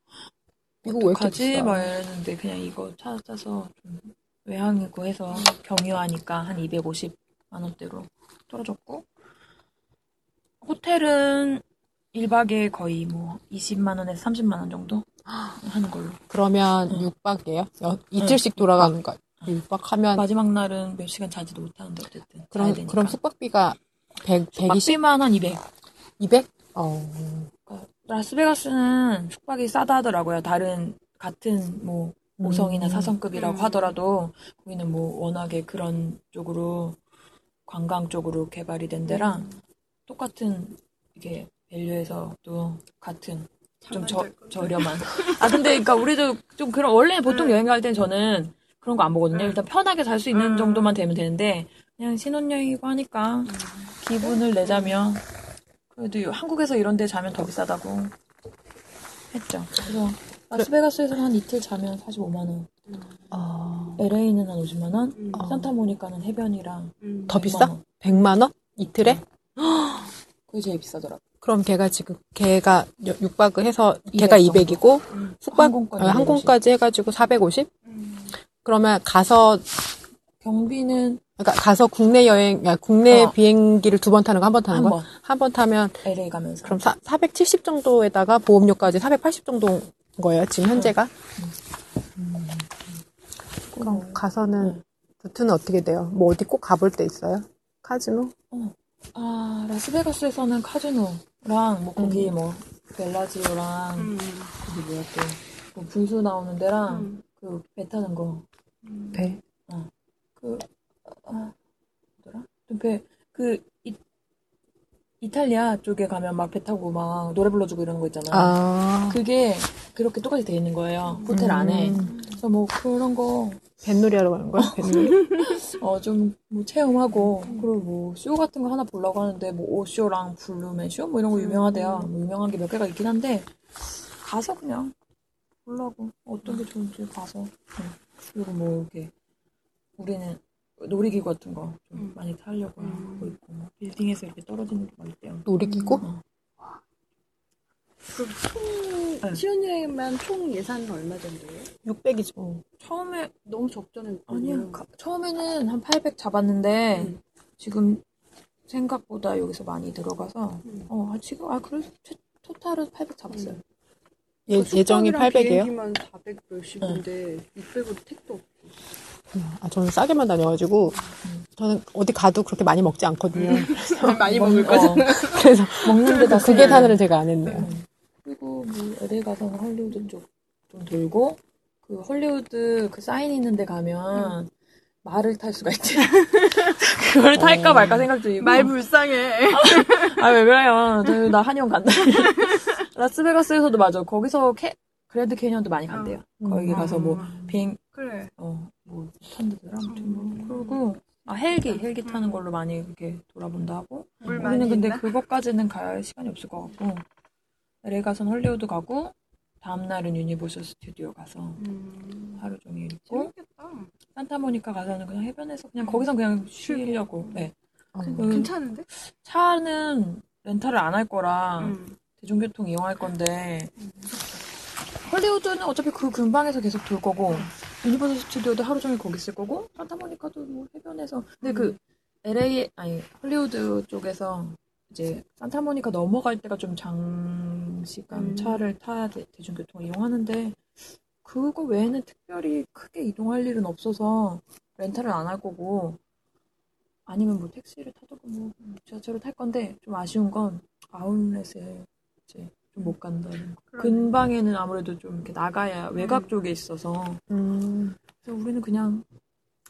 미국 왜 이렇게? 비싸? 막 이랬는데 그냥 이거 찾아서 좀 외항이고 해서 경유하니까 한 250만 원대로 떨어졌고 호텔은 1박에 거의 뭐 20만 원에서 30만 원 정도 하는 걸로. 그러면 응. 6박이에요? 이틀씩 돌아가는 거. 6박 하면, 마지막 날은 몇 시간 자지도 못하는데 어쨌든 그럼, 되니까. 그럼 숙박비가 100, 120? 숙박비만 한 200. 200? 어. 그러니까 라스베가스는 숙박이 싸다 하더라고요. 다른 같은 뭐 5성이나 음. 4성급이라고 음. 하더라도 거기는 뭐 워낙에 그런 쪽으로 관광 쪽으로 개발이 된 데랑 똑같은 이게 밸류에서도 같은 좀 저. 저렴한. 아, 근데, 그니까, 우리도 좀 그런, 원래 보통 응. 여행 갈 땐 저는 그런 거 안 보거든요. 응. 일단 편하게 살 수 있는 응. 정도만 되면 되는데, 그냥 신혼여행이고 하니까, 기분을 내자면, 그래도 한국에서 이런 데 자면 더 비싸다고 했죠. 그래서, 라스베가스에서는 한 이틀 자면 45만 원. 어, LA는 한 50만원. 음. 산타모니카는 해변이랑. 음. 더 비싸? 100만 원? 이틀에? 그게 제일 비싸더라고. 그럼 걔가 지금 걔가 6박을 해서 걔가 200 200이고 음. 숙박 어, 항공까지 해가지고 450? 음. 그러면 가서 경비는 그러니까 가서 국내 여행, 야, 국내 어. 비행기를 두 번 타는 거 한 번 타는 한 거? 번. 한번 타면 LA 가면서. 그럼 사, 470 정도에다가 보험료까지 480 정도인 거예요, 지금 현재가? 음. 그럼 가서는 응. 루트는 어떻게 돼요? 뭐 어디 꼭 가볼 때 있어요? 카지노? 아, 라스베가스에서는 카지노 랑, 뭐, 거기 뭐, 벨라지오랑, 음. 거기 뭐야 또, 뭐, 분수 나오는 데랑, 음. 그, 배 타는 거. 음. 배. 그, 아, 뭐더라? 또 배, 그, 이, 이탈리아 쪽에 가면 막 배 타고 막 노래 불러주고 이러는 거 있잖아. 아. 그게 그렇게 똑같이 돼 있는 거예요. 호텔 안에. 음. 그래서 뭐 그런 거, 뱃놀이 하러 가는 거야? 뱃놀이? 어, 좀, 뭐, 체험하고, 그리고 뭐, 쇼 같은 거 하나 보려고 하는데, 뭐, 오쇼랑 블루맨 쇼? 뭐, 이런 거 유명하대요. 뭐, 유명한 게 몇 개가 있긴 한데, 가서 그냥, 보려고, 어떤 게 좋은지 가서, 응. 그리고 뭐, 이렇게, 우리는 놀이기구 같은 거좀 음. 많이 타려고 음. 하고 있고, 뭐 빌딩에서 이렇게 떨어지는 게막 있대요. 놀이기구? 어. 그럼 총 네. 신혼여행만 총 예산은 얼마 정도예요? 600이죠. 뭐. 처음에, 너무 적잖아요. 아니요, 가- 처음에는 한 800 잡았는데, 음. 지금 생각보다 여기서 많이 들어가서, 음. 어, 아, 지금, 아, 그래서 최- 토탈은 800 잡았어요. 예, 예정이 800이에요? 비행기만 400 몇십인데 600으로 택도 없고. 아, 저는 싸게만 다녀가지고, 음. 저는 어디 가도 그렇게 많이 먹지 않거든요. 많이 먹- 먹을 어, 거잖아. 그래서 먹는 데다 그 계산을 제가 안 했네요. 음. 그리고 뭐 LA 가서는 헐리우드 쪽 좀 돌고 그 헐리우드 그 사인 있는 데 가면 말을 탈 수가 있지. 그걸 탈까 어. 말까 생각 중이고. 말 불쌍해. 아, 왜 그래요? 저, 나 한의원 간다. 라스베가스에서도 맞아. 거기서 캐, 그랜드 캐니언도 많이 간대요. 음. 거기 가서 뭐 비행, 그래. 어, 뭐. 아무튼 뭐. 그리고 아, 헬기, 헬기 타는 걸로 많이 이렇게 돌아본다 하고. 물 우리는 근데 있나? 그것까지는 갈 시간이 없을 것 같고 LA 가서는 헐리우드 가고 다음 날은 유니버설 스튜디오 가서 음. 하루 종일 있고 재밌겠다. 산타모니카 가서는 그냥 해변에서 그냥 거기서 그냥 쉬려고 네. 어. 음. 괜찮은데? 차는 렌탈을 안 할 거라 음. 대중교통 이용할 건데 헐리우드는 어차피 그 근방에서 계속 돌 거고 유니버설 스튜디오도 하루 종일 거기 있을 거고 산타모니카도 뭐 해변에서 근데 그 LA 아니 헐리우드 쪽에서 이제 산타모니카 넘어갈 때가 좀 장시간 음. 차를 타야 돼, 대중교통을 이용하는데 그거 외에는 특별히 크게 이동할 일은 없어서 렌탈을 안 할 거고 아니면 뭐 택시를 타든가 뭐 지하철을 탈 건데 좀 아쉬운 건 아울렛에 이제 좀 못 간다는 거. 근방에는 아무래도 좀 이렇게 나가야 외곽 음. 쪽에 있어서 음, 그래서 우리는 그냥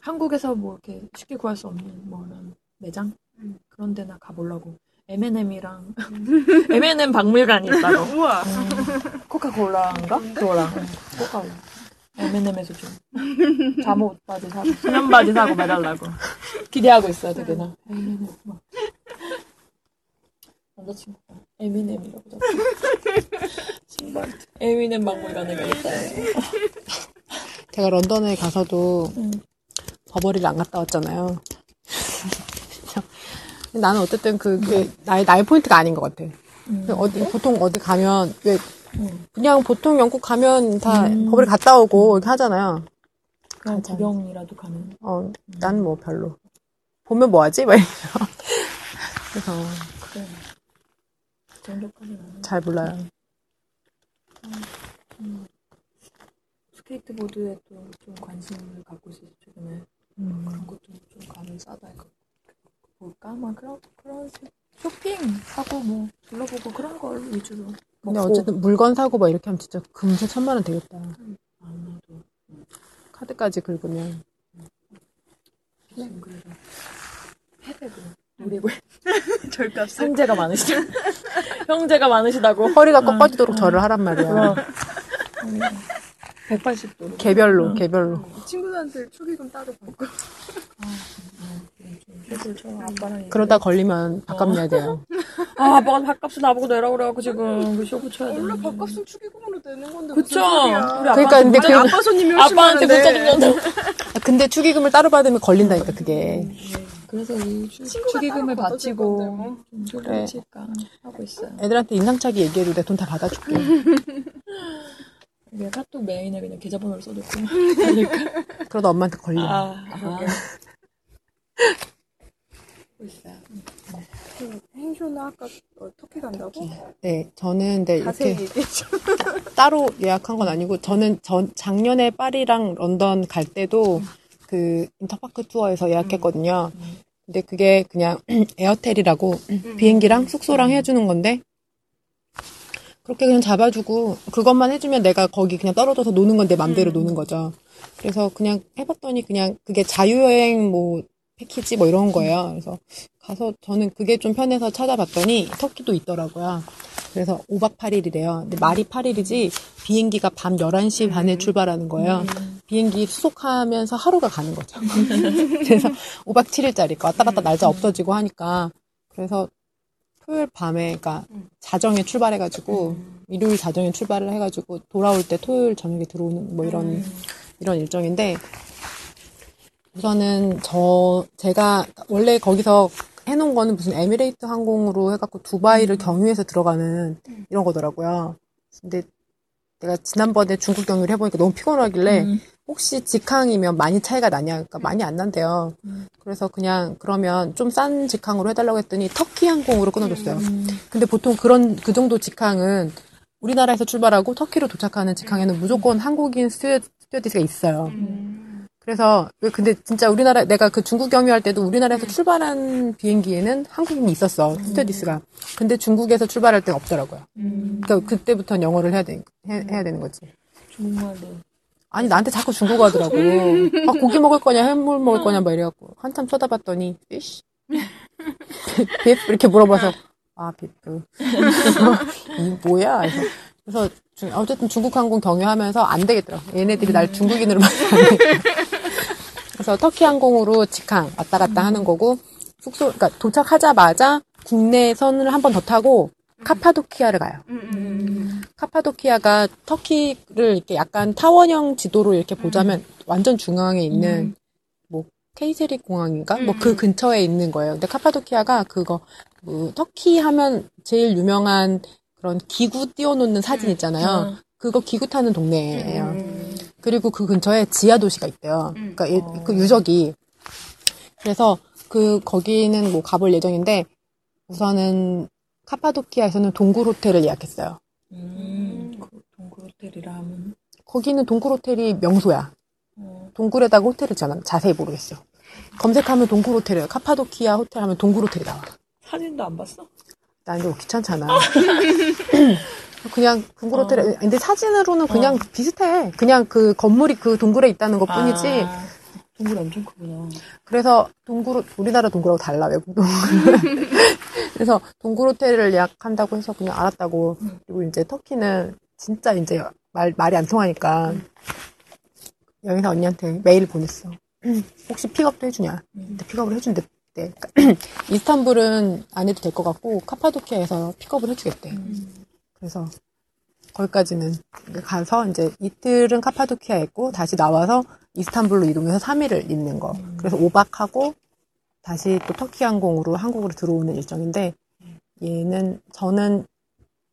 한국에서 뭐 이렇게 쉽게 구할 수 없는 뭐 이런 매장 음. 그런 데나 가보려고 M&M이랑 M&M 박물관이 있다고 우와. 음, 코카콜라인가? 그거랑 응, 코카콜라 M&M에서 좀 잠옷 바지 사고 수면 바지 사고 매달라고 기대하고 있어요 되게 나 M&M 막. 남자친구가 M&M이라고 자꾸 신발 M&M 박물관에 가겠다 제가 런던에 가서도 응. 버버리를 안 갔다 왔잖아요. 나는 어쨌든 그게 나의, 나의 포인트가 아닌 것 같아. 음. 어디, 보통 어디 가면, 왜, 응. 그냥 보통 영국 가면 다 음. 버버리 갔다 오고 이렇게 하잖아요. 그냥. 구경이라도 가는 어, 난 뭐 별로. 보면 뭐하지? 막 이러면서. 그래서 그래 그 정도까지는 잘 몰라요. 스케이트보드에 또 좀 관심을 갖고 있어서 최근에 음. 그런 것도 좀 가면 싸다 이거 볼까? 막 그런 그런 식- 쇼핑 하고 뭐 둘러보고 그런 걸 위주로 근데 먹고. 어쨌든 물건 사고 막 이렇게 하면 진짜 금세 천만 원 되겠다. 아무래도 카드까지 긁으면. 그래서 해외도 노리고 절값을. 형제가 많으시죠? 형제가 많으시다고. 허리가 꺾어지도록 절을 하란 말이야. 180도로. 개별로, 개별로. 친구들한테 축의금 따로 받고. 그러다 걸리면 밥값 내야 돼요. 아, 아빠가 밥값을 나보고 내라고 그래갖고 지금 그 쇼부 쳐야 돼. 원래 밥값은 축의금으로 내는 건데 그쵸? 무슨 소리야. 우리 그러니까 아빠한테 근데 그- 아빠 손님이 훨씬 아빠한테 많은데. 좀 줬는데. 아, 근데 축의금을 따로 받으면 걸린다니까, 그게. 그래서 이 친구가 축의금을 따로 바치고 뭐. 좀 그래. 칠까 하고 있어요. 애들한테 인상착의 얘기해도 내 돈 다 받아줄게. 그냥 카톡 메인에 그냥 계좌번호를 써놓고. 그러다 엄마한테 걸려. 아, 아. 하고 있어요. 그 행쇼는 아까 어, 터키 간다고? 네, 저는 근데 자세히 이렇게 얘기해 줘. 따로 예약한 건 아니고, 저는 전, 작년에 파리랑 런던 갈 때도 그 인터파크 투어에서 예약했거든요. 근데 그게 그냥 에어텔이라고 비행기랑 숙소랑 해주는 건데, 그렇게 그냥 잡아주고, 그것만 해주면 내가 거기 그냥 떨어져서 노는 건 내 맘대로 노는 거죠. 그래서 그냥 해봤더니 그냥 그게 자유여행 뭐 패키지 뭐 이런 거예요. 그래서 가서 저는 그게 좀 편해서 찾아봤더니 터키도 있더라고요. 그래서 5박 8일이래요. 근데 말이 8일이지 비행기가 밤 11시 반에 출발하는 거예요. 비행기 수속하면서 하루가 가는 거죠. 그래서 5박 7일짜리 왔다 갔다 날짜 없어지고 하니까 그래서 토요일 밤에 그러니까 자정에 출발해가지고 일요일 자정에 출발을 해가지고 돌아올 때 토요일 저녁에 들어오는 뭐 이런 이런 일정인데 우선은 저 제가 원래 거기서 해놓은 거는 무슨 에미레이트 항공으로 해갖고 두바이를 경유해서 들어가는 이런 거더라고요. 근데 내가 지난번에 중국 경유를 해보니까 너무 피곤하길래 음. 혹시 직항이면 많이 차이가 나냐? 그러니까 많이 안 난대요. 그래서 그냥 그러면 좀 싼 직항으로 해달라고 했더니 터키 항공으로 끊어줬어요. 근데 보통 그런 그 정도 직항은 우리나라에서 출발하고 터키로 도착하는 직항에는 무조건 한국인 스튜, 스튜어디스가 있어요. 그래서 왜 근데 진짜 우리나라 내가 그 중국 경유할 때도 우리나라에서 출발한 비행기에는 한국인이 있었어 스튜어디스가. 근데 중국에서 출발할 때 없더라고요. 음, 그러니까 그때부터는 영어를 해야 돼 해, 해야 되는 거지. 정말로. 아니 나한테 자꾸 중국어 하더라고. 아 고기 먹을 거냐 해물 먹을 거냐 막 이래갖고 한참 쳐다봤더니 fish, 비프 이렇게 물어봐서 아 비프 이 뭐야? 그래서, 그래서 중- 어쨌든 중국 항공 경유하면서 안 되겠더라고. 얘네들이 날 중국인으로 만나니까. 그래서 터키 항공으로 직항 왔다 갔다 하는 거고 숙소 그러니까 도착하자마자 국내 선을 한 번 더 타고 카파도키아를 가요. 음. 카파도키아가 터키를 이렇게 약간 타원형 지도로 이렇게 보자면 완전 중앙에 있는 뭐 케이세리 공항인가 뭐 그 근처에 있는 거예요. 근데 카파도키아가 그거 뭐 터키 하면 제일 유명한 그런 기구 띄워놓는 사진 있잖아요. 그거 기구 타는 동네예요. 그리고 그 근처에 지하 도시가 있대요. 그러니까 이- 그 유적이 그래서 그 거기는 뭐 가볼 예정인데 우선은 카파도키아에서는 동굴 호텔을 예약했어요. 음, 그 동굴 호텔이라 하면. 거기는 동굴 호텔이 명소야. 어, 동굴에다가 호텔을 지어놨 자세히 모르겠어. 검색하면 동굴 호텔이에요. 카파도키아 호텔 하면 동굴 호텔이 나와. 사진도 안 봤어? 난 이거 귀찮잖아. 그냥 동굴 호텔에, 근데 사진으로는 그냥 비슷해. 그냥 그 건물이 그 동굴에 있다는 것 뿐이지. 아, 동굴 엄청 크구나. 그래서 동굴, 우리나라 동굴하고 달라, 외국 동굴. 그래서 동굴 호텔을 예약한다고 해서 그냥 알았다고. 그리고 이제 터키는 진짜 이제 말, 말이 안 통하니까 여기서 언니한테 메일 보냈어. 혹시 픽업도 해주냐? 근데 픽업을 해준대. 이스탄불은 안 해도 될 것 같고 카파도키아에서 픽업을 해주겠대. 그래서 거기까지는 가서 이제 이틀은 카파도키아에 있고 다시 나와서 이스탄불로 이동해서 3일을 있는 거. 그래서 5박하고 다시 또 터키 항공으로 한국으로 들어오는 일정인데 얘는 저는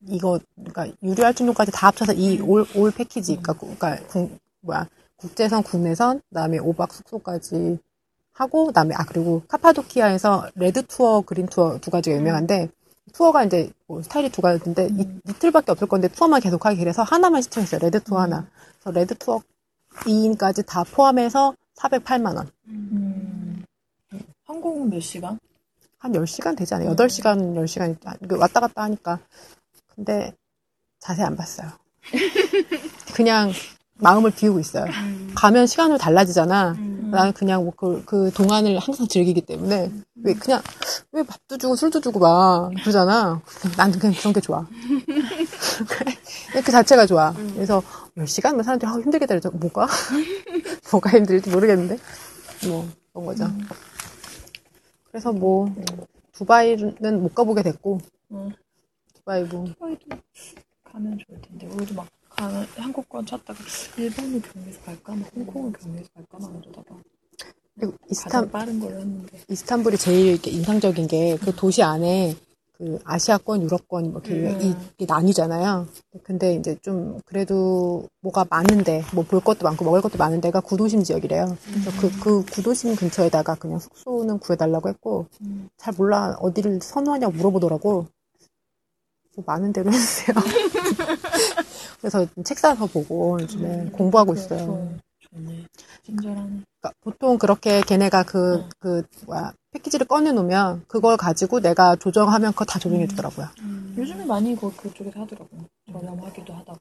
이거 그러니까 유료 할증료까지 다 합쳐서 이 all all 패키지 그러니까, 구- 그러니까 국- 뭐야 국제선 국내선 그다음에 5박 숙소까지 하고 그다음에 아 그리고 카파도키아에서 red tour green tour 두 가지가 유명한데 투어가 이제 뭐 스타일이 두 가지인데 이, 이틀밖에 없을 건데 투어만 계속 하기 그래서 하나만 신청했어요 red tour 하나 그래서 red tour 2인까지 다 포함해서 408만 원. 음. 항공은 몇 시간? 한 10시간 되지 않아요? 8시간, 10시간 왔다 갔다 하니까. 근데 자세히 안 봤어요. 그냥 마음을 비우고 있어요. 가면 시간으로 달라지잖아. 음. 나는 그냥 뭐 그, 그 동안을 항상 즐기기 때문에 왜 그냥 왜 밥도 주고 술도 주고 막 그러잖아. 나는 그냥 그런 게 좋아. 그 자체가 좋아. 그래서 10시간 뭐 사람들이 아, 힘들게 다르죠. 뭐가? 뭐가 힘들지 모르겠는데. 뭐 그런 거죠. 그래서 뭐 두바이는 못 가보게 됐고 음. 두바이 뭐 두바이도 가면 좋을 텐데 우리도 막 가는 한국권 찾다가 일본을 경유해서 갈까 막 홍콩을 경유해서 갈까 막 이러다가 그리고 이스탄 빠른 걸로 했는데 이스탄불이 제일 이렇게 인상적인 게 그 도시 안에 그 아시아권, 유럽권 뭐 이렇게 음. 이- 나뉘잖아요. 근데 이제 좀 그래도 뭐가 많은데 뭐 볼 것도 많고 먹을 것도 많은 데가 구도심 지역이래요. 그래서 그, 그 구도심 근처에다가 그냥 숙소는 구해달라고 했고 음. 잘 몰라 어디를 선호하냐고 물어보더라고. 뭐 많은 데로 해주세요. 그래서 책 사서 보고 요즘에 공부하고 그래, 있어요. 좋네 친절하네 그러니까 보통 그렇게 걔네가 그, 응. 그, 뭐야, 패키지를 꺼내놓으면 그걸 가지고 내가 조정하면 그거 다 조정해 주더라고요. 요즘에 많이 그, 그쪽에서 하더라고요 저렴하기도 하다고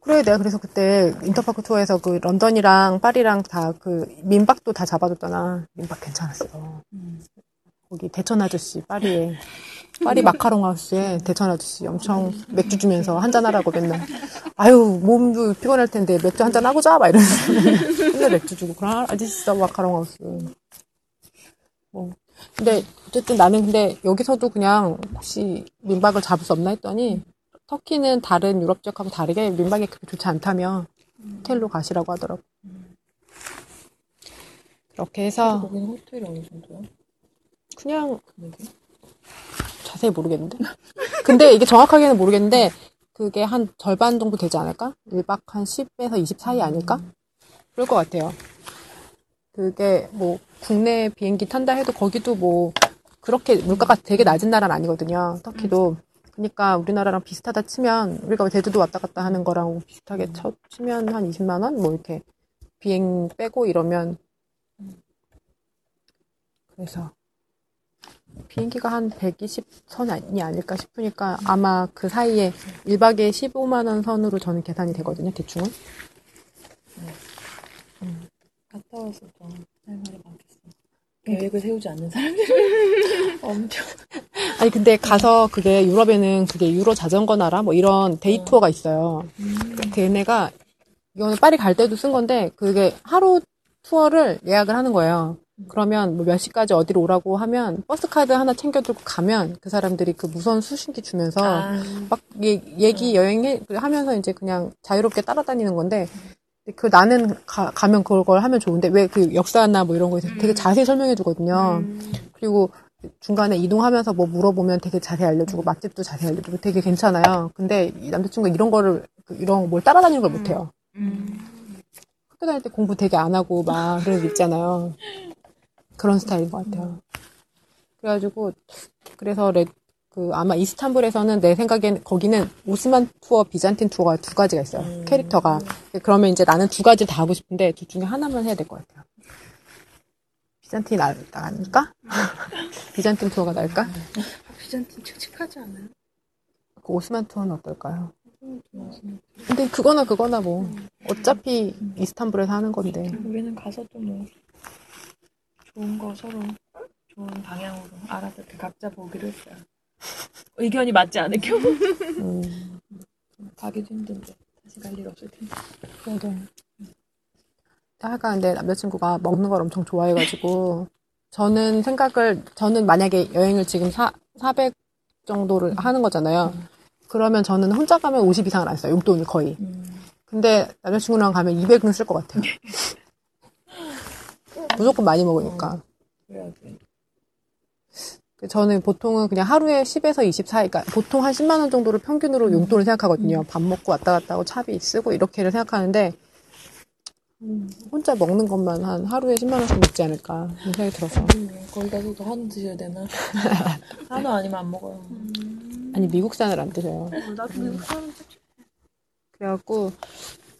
그래, 내가 그래서 그때 인터파크 투어에서 그 런던이랑 파리랑 다 그 민박도 다 잡아줬잖아. 민박 괜찮았어. 거기 대천 아저씨, 파리에. 파리 마카롱 하우스에 대천 아저씨 엄청 맥주 주면서 한잔 하라고 맨날. 아유, 몸도 피곤할 텐데 맥주 한잔 하고 자! 막 이러면서. 맨날 맥주 주고. 그런 아저씨 있어, 마카롱 하우스. 뭐. 근데 어쨌든 나는 근데 여기서도 그냥 혹시 민박을 잡을 수 없나 했더니 터키는 다른 유럽 지역하고 다르게 민박이 그렇게 좋지 않다며 호텔로 가시라고 하더라고. 그렇게 해서 거기는 호텔이 어느 정도야? 그냥 금액이? 자세히 모르겠는데. 근데 이게 정확하게는 모르겠는데 그게 한 절반 정도 되지 않을까? 1박 한 10에서 20 사이 아닐까? 그럴 것 같아요. 그게 뭐 국내 비행기 탄다 해도 거기도 뭐 그렇게 물가가 되게 낮은 나라는 아니거든요. 터키도. 그러니까 우리나라랑 비슷하다 치면 우리가 제주도 왔다 갔다 하는 거랑 비슷하게 쳐, 치면 한 20만 원? 뭐 이렇게 비행 빼고 이러면 그래서 비행기가 한 120선이 아닐까 싶으니까 아마 그 사이에 1박에 15만 원 선으로 저는 계산이 되거든요, 대충은. 갔다 와서 더할 말이 많겠어 계획을 세우지 않는 사람들은 엄청 아니 근데 가서 그게 유럽에는 그게 유로 자전거 나라 뭐 이런 day tour가 있어요. 걔네가 이거는 파리 갈 때도 쓴 건데 그게 하루 투어를 예약을 하는 거예요. 그러면 뭐 몇 시까지 어디로 오라고 하면 버스 카드 하나 챙겨 들고 가면 그 사람들이 그 무선 수신기 주면서 아, 막 얘- 얘기 여행해 하면서 이제 그냥 자유롭게 따라다니는 건데 그 나는 가, 가면 그걸 하면 좋은데 왜 그 역사나 뭐 이런 거에 되게 자세히 설명해 주거든요. 그리고 중간에 이동하면서 뭐 물어보면 되게 자세히 알려주고 맛집도 자세히 알려주고 되게 괜찮아요. 근데 이 남자친구가 이런 거를 그 이런 뭘 따라다니는 걸 못해요. 학교 다닐 때 공부 되게 안 하고 막 그런 거 있잖아요. 그런 스타일인 것 같아요. 그래가지고 그래서 레, 그 아마 이스탄불에서는 내 생각엔 거기는 오스만 투어, 비잔틴 투어가 두 가지가 있어요. 캐릭터가. 그러면 이제 나는 두 가지를 다 하고 싶은데 둘 중에 하나만 해야 될 것 같아요. 비잔틴이 나, 나을까? 비잔틴 투어가 나을까? 비잔틴 칙칙하지 않아요? 그 오스만 투어는 어떨까요? 근데 그거나 그거나 뭐 어차피 이스탄불에서 하는 건데 우리는 가서 또 뭐 좋은 거 서로 좋은 방향으로 알아서 이렇게 각자 보기로 했어요. 의견이 맞지 않을 경우 음, 가기도 힘든데 다시 갈 일 없을 텐데. 그래. 하여간 근데 남자친구가 먹는 걸 엄청 좋아해가지고 저는 생각을 저는 만약에 여행을 지금 사, 400 정도를 하는 거잖아요. 그러면 저는 혼자 가면 50 이상을 안 써요. 용돈을 거의. 근데 남자친구랑 가면 200은 쓸 것 같아요. 무조건 많이 먹으니까. 그래야지. 저는 보통은 그냥 하루에 10에서 20 사이, 그러니까 보통 한 10만 원 정도를 평균으로 용돈을 생각하거든요. 밥 먹고 왔다 갔다 하고 차비 쓰고 이렇게를 생각하는데 음, 혼자 먹는 것만 한 하루에 10만 원씩 먹지 않을까 이런 생각이 들어서 음, 거기 가서도 한우 드셔야 되나? 한우 아니면 안 먹어요. 아니 미국산을 안 드셔요. 나도 미국 사람 그래갖고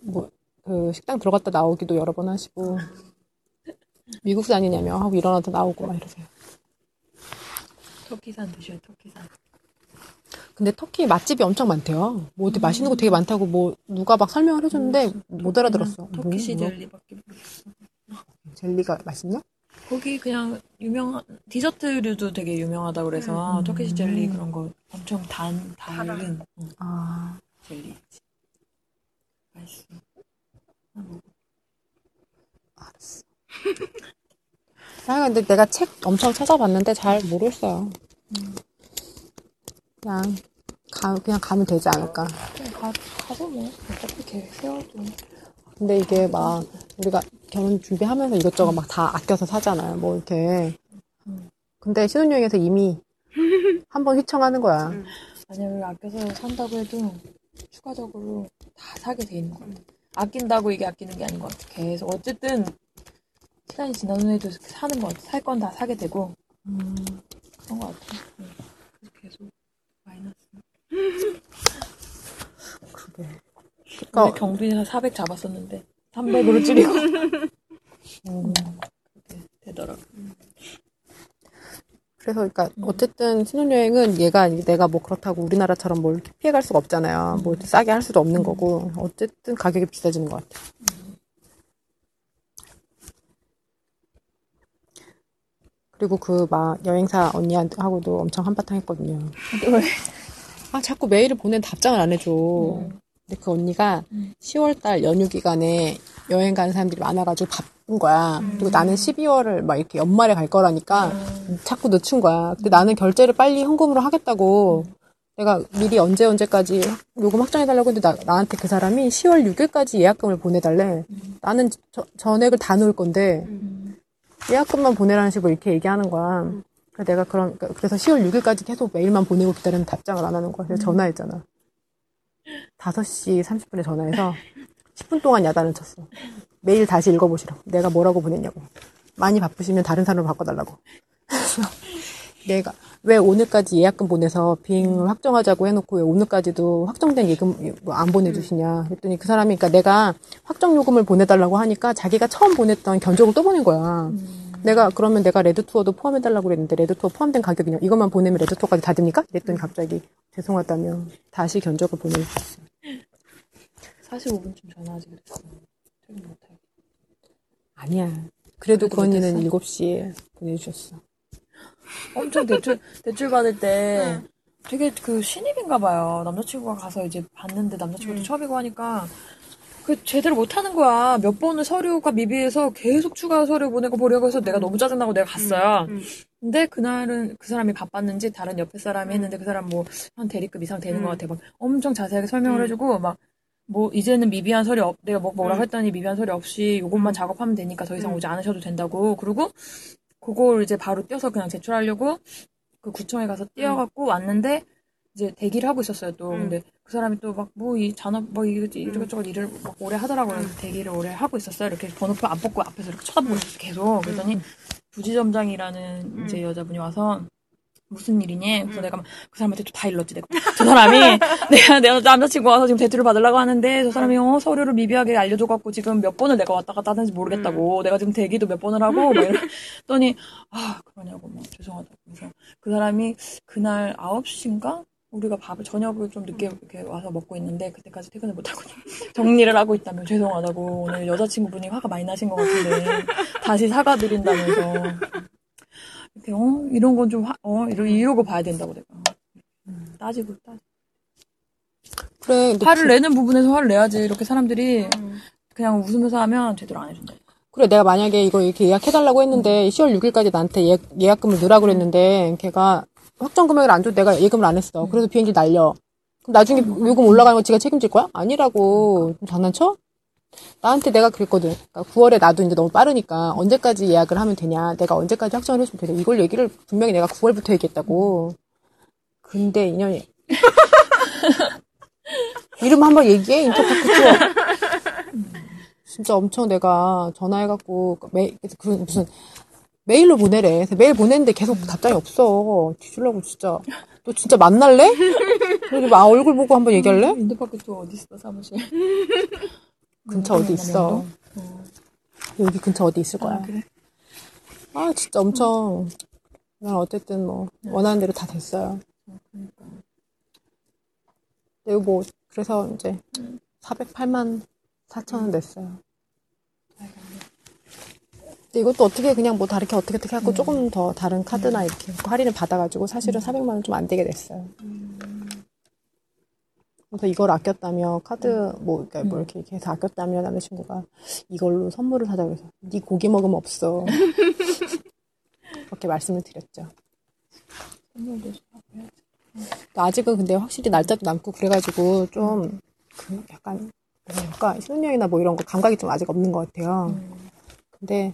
뭐 그 식당 들어갔다 나오기도 여러 번 하시고 미국 산이냐며 하고 일어나서 나오고 막 이러세요. 터키산 드셔요, 터키산. 근데 터키 맛집이 엄청 많대요. 뭐 어디 맛있는 거 되게 많다고 뭐 누가 막 설명을 해줬는데 못 알아들었어. 터키 뭐, 시절리밖에 모르겠어. 젤리가 맛있냐? 거기 그냥 유명한 디저트류도 되게 유명하다 그래서 음. 터키시 젤리 그런 거 엄청 단 달은 응, 아, 젤리 맛있어. 하나 먹어. 아, 근데 내가 책 엄청 찾아봤는데 잘 모르겠어요. 그냥, 가, 그냥 가면 되지 않을까. 가, 가서 뭐 어차피 계획 세워도 근데 이게 막, 우리가 결혼 준비하면서 이것저것 막 다 아껴서 사잖아요. 뭐, 이렇게. 근데 신혼여행에서 이미 한 번 휘청하는 거야. 아니 우리 아껴서 산다고 해도 추가적으로 다 사게 돼 있는 것 같아. 아낀다고 이게 아끼는 게 아닌 것 같아. 계속 어쨌든 시간이 지난 후에도 사는 것 같아. 살건 다 사게 되고 그런 것 같아. 응. 그래서 계속 마이너스. 그게. 원래 그러니까, 경빈이가 400 잡았었는데 300으로 줄이고 음, 그렇게 되더라고. 그래서, 그러니까, 어쨌든 신혼여행은 얘가, 내가 뭐 그렇다고 우리나라처럼 뭘 피해갈 수가 없잖아요. 뭐 싸게 할 수도 없는 거고. 어쨌든 가격이 비싸지는 것 같아. 그리고 그 막 여행사 언니하고도 엄청 한바탕 했거든요. 왜? 아, 자꾸 메일을 보낸 답장을 안 해줘. 음. 근데 그 언니가 음. 10월달 연휴 기간에 여행 가는 사람들이 많아가지고 바쁜 거야. 그리고 나는 12월을 막 이렇게 연말에 갈 거라니까 자꾸 늦춘 거야. 근데 나는 결제를 빨리 현금으로 하겠다고 내가 미리 언제 언제까지 요금 확정해달라고 했는데 나, 나한테 그 사람이 10월 6일까지 예약금을 보내달래. 나는 저- 전액을 다 넣을 건데 예약금만 보내라는 식으로 이렇게 얘기하는 거야. 그래서 내가 그런 그래서 10월 6일까지 계속 메일만 보내고 기다리는 답장을 안 하는 거야. 그래서 전화했잖아. 5시 30분에 전화해서 10분 동안 야단을 쳤어. 메일 다시 읽어보시라고. 내가 뭐라고 보냈냐고. 많이 바쁘시면 다른 사람으로 바꿔달라고. 내가 왜 오늘까지 예약금 보내서 비행을 확정하자고 해놓고 왜 오늘까지도 확정된 예금 뭐안 보내주시냐 그랬더니 그 사람이 그러니까 내가 확정 요금을 보내달라고 하니까 자기가 처음 보냈던 견적을 또 보낸 거야. 내가 그러면 내가 red 투어도 포함해달라고 그랬는데 red 투어 포함된 가격이냐 이것만 보내면 red 투어까지 다 됩니까? 그랬더니 갑자기 죄송하다며 다시 견적을 보내주셨어. 45분쯤 전화하지 그랬어. 퇴근 못하게. 아니야. 그래도 그 언니는 못했어? 7시에 보내주셨어. 엄청 대출 대출 받을 때 되게 그 신입인가 봐요. 남자친구가 가서 이제 봤는데 남자친구도 처음이고 하니까 그 제대로 못하는 거야. 몇 번을 서류가 미비해서 계속 추가 서류 보내고 보려고 해서 내가 너무 짜증나고 내가 갔어요. 근데 그날은 그 사람이 바빴는지 다른 옆에 사람이 했는데 그 사람 뭐 한 대리급 이상 되는 것 같아. 막 엄청 자세하게 설명을 해주고 막 뭐 이제는 미비한 서류 없 내가 뭐 뭐라고 했더니 미비한 서류 없이 요것만 작업하면 되니까 더 이상 오지 않으셔도 된다고. 그리고 그걸 이제 바로 뛰어서 그냥 제출하려고 그 구청에 가서 뛰어갖고 왔는데 이제 대기를 하고 있었어요 또. 근데 그 사람이 또 막 뭐 이 잔업 뭐 이것저것 일을 막 오래 하더라고요. 그래서 대기를 오래 하고 있었어요. 이렇게 번호표 안 뽑고 앞에서 이렇게 쳐다보고 계속. 그랬더니 부지점장이라는 이제 여자분이 와서 무슨 일이니? 그래서 내가 막 그 사람한테 또 다 일렀지. 내가 저 사람이 내가 내가 남자친구 와서 지금 대출을 받으려고 하는데 저 사람이 어 서류를 미비하게 알려줘갖고 지금 몇 번을 내가 왔다 갔다 하는지 모르겠다고. 내가 지금 대기도 몇 번을 하고 막 이랬더니 아 그러냐고 막 죄송하다고. 그래서 그 사람이 그날 9시인가? 우리가 밥을 저녁을 좀 늦게 이렇게 와서 먹고 있는데 그때까지 퇴근을 못하고 정리를 하고 있다며 죄송하다고. 오늘 여자친구분이 화가 많이 나신 것 같은데 다시 사과드린다면서 어 이런 건 좀 어 이러 이러고 봐야 된다고 내가 따지고 따지고 그래. 화를 그- 내는 부분에서 화를 내야지 이렇게 사람들이 그냥 웃으면서 하면 제대로 안 해준다. 그래, 내가 만약에 이거 이렇게 예약해달라고 했는데, 10월 6일까지 나한테 예약, 예약금을 넣으라고 그랬는데, 걔가 확정 금액을 안 줘도 내가 예금을 안 했어. 그래서 비행기 날려. 그럼 나중에 요금 올라가는 거 지가 책임질 거야? 아니라고. 좀 장난쳐? 나한테 내가 그랬거든. 그러니까 9월에 나도 이제 너무 빠르니까 언제까지 예약을 하면 되냐. 내가 언제까지 확정을 해주면 되냐. 이걸 얘기를 분명히 내가 9월부터 얘기했다고. 근데 인연이. 이름 한번 얘기해, 인터파크 투어. 진짜 엄청 내가 전화해갖고 메, 그 무슨 메일로 보내래. 그래서 메일 보냈는데 계속 답장이 없어. 뒤질라고 진짜. 너 진짜 만날래? 그리고 막 얼굴 보고 한번 얘기할래? 인도파크 투어 어디 있어 사무실? 근처 어디 있어? 어. 여기 근처 어디 있을 거야. 아, 그래? 아 진짜 엄청. 그냥 어쨌든 뭐 원하는 대로 다 됐어요. 그러니까. 그리고 뭐 그래서 이제 408만 4천 원 냈어요. 근데 이것도 어떻게 그냥 뭐 다르게 어떻게 어떻게 하고 조금 더 다른 카드나 이렇게 할인을 받아가지고 사실은 400만 원 좀 안 되게 됐어요. 그래서 이걸 아꼈다며 카드 뭐, 그러니까 뭐 이렇게, 이렇게 해서 아꼈다며 남자친구가 이걸로 선물을 사자 그래서 네 고기 먹으면 없어. 그렇게 말씀을 드렸죠. 선물도 사고요. 아직은 근데 확실히 날짜도 남고 그래가지고 좀 그 약간 뭐랄까 신혼여행이나 뭐 이런 거 감각이 좀 아직 없는 것 같아요. 근데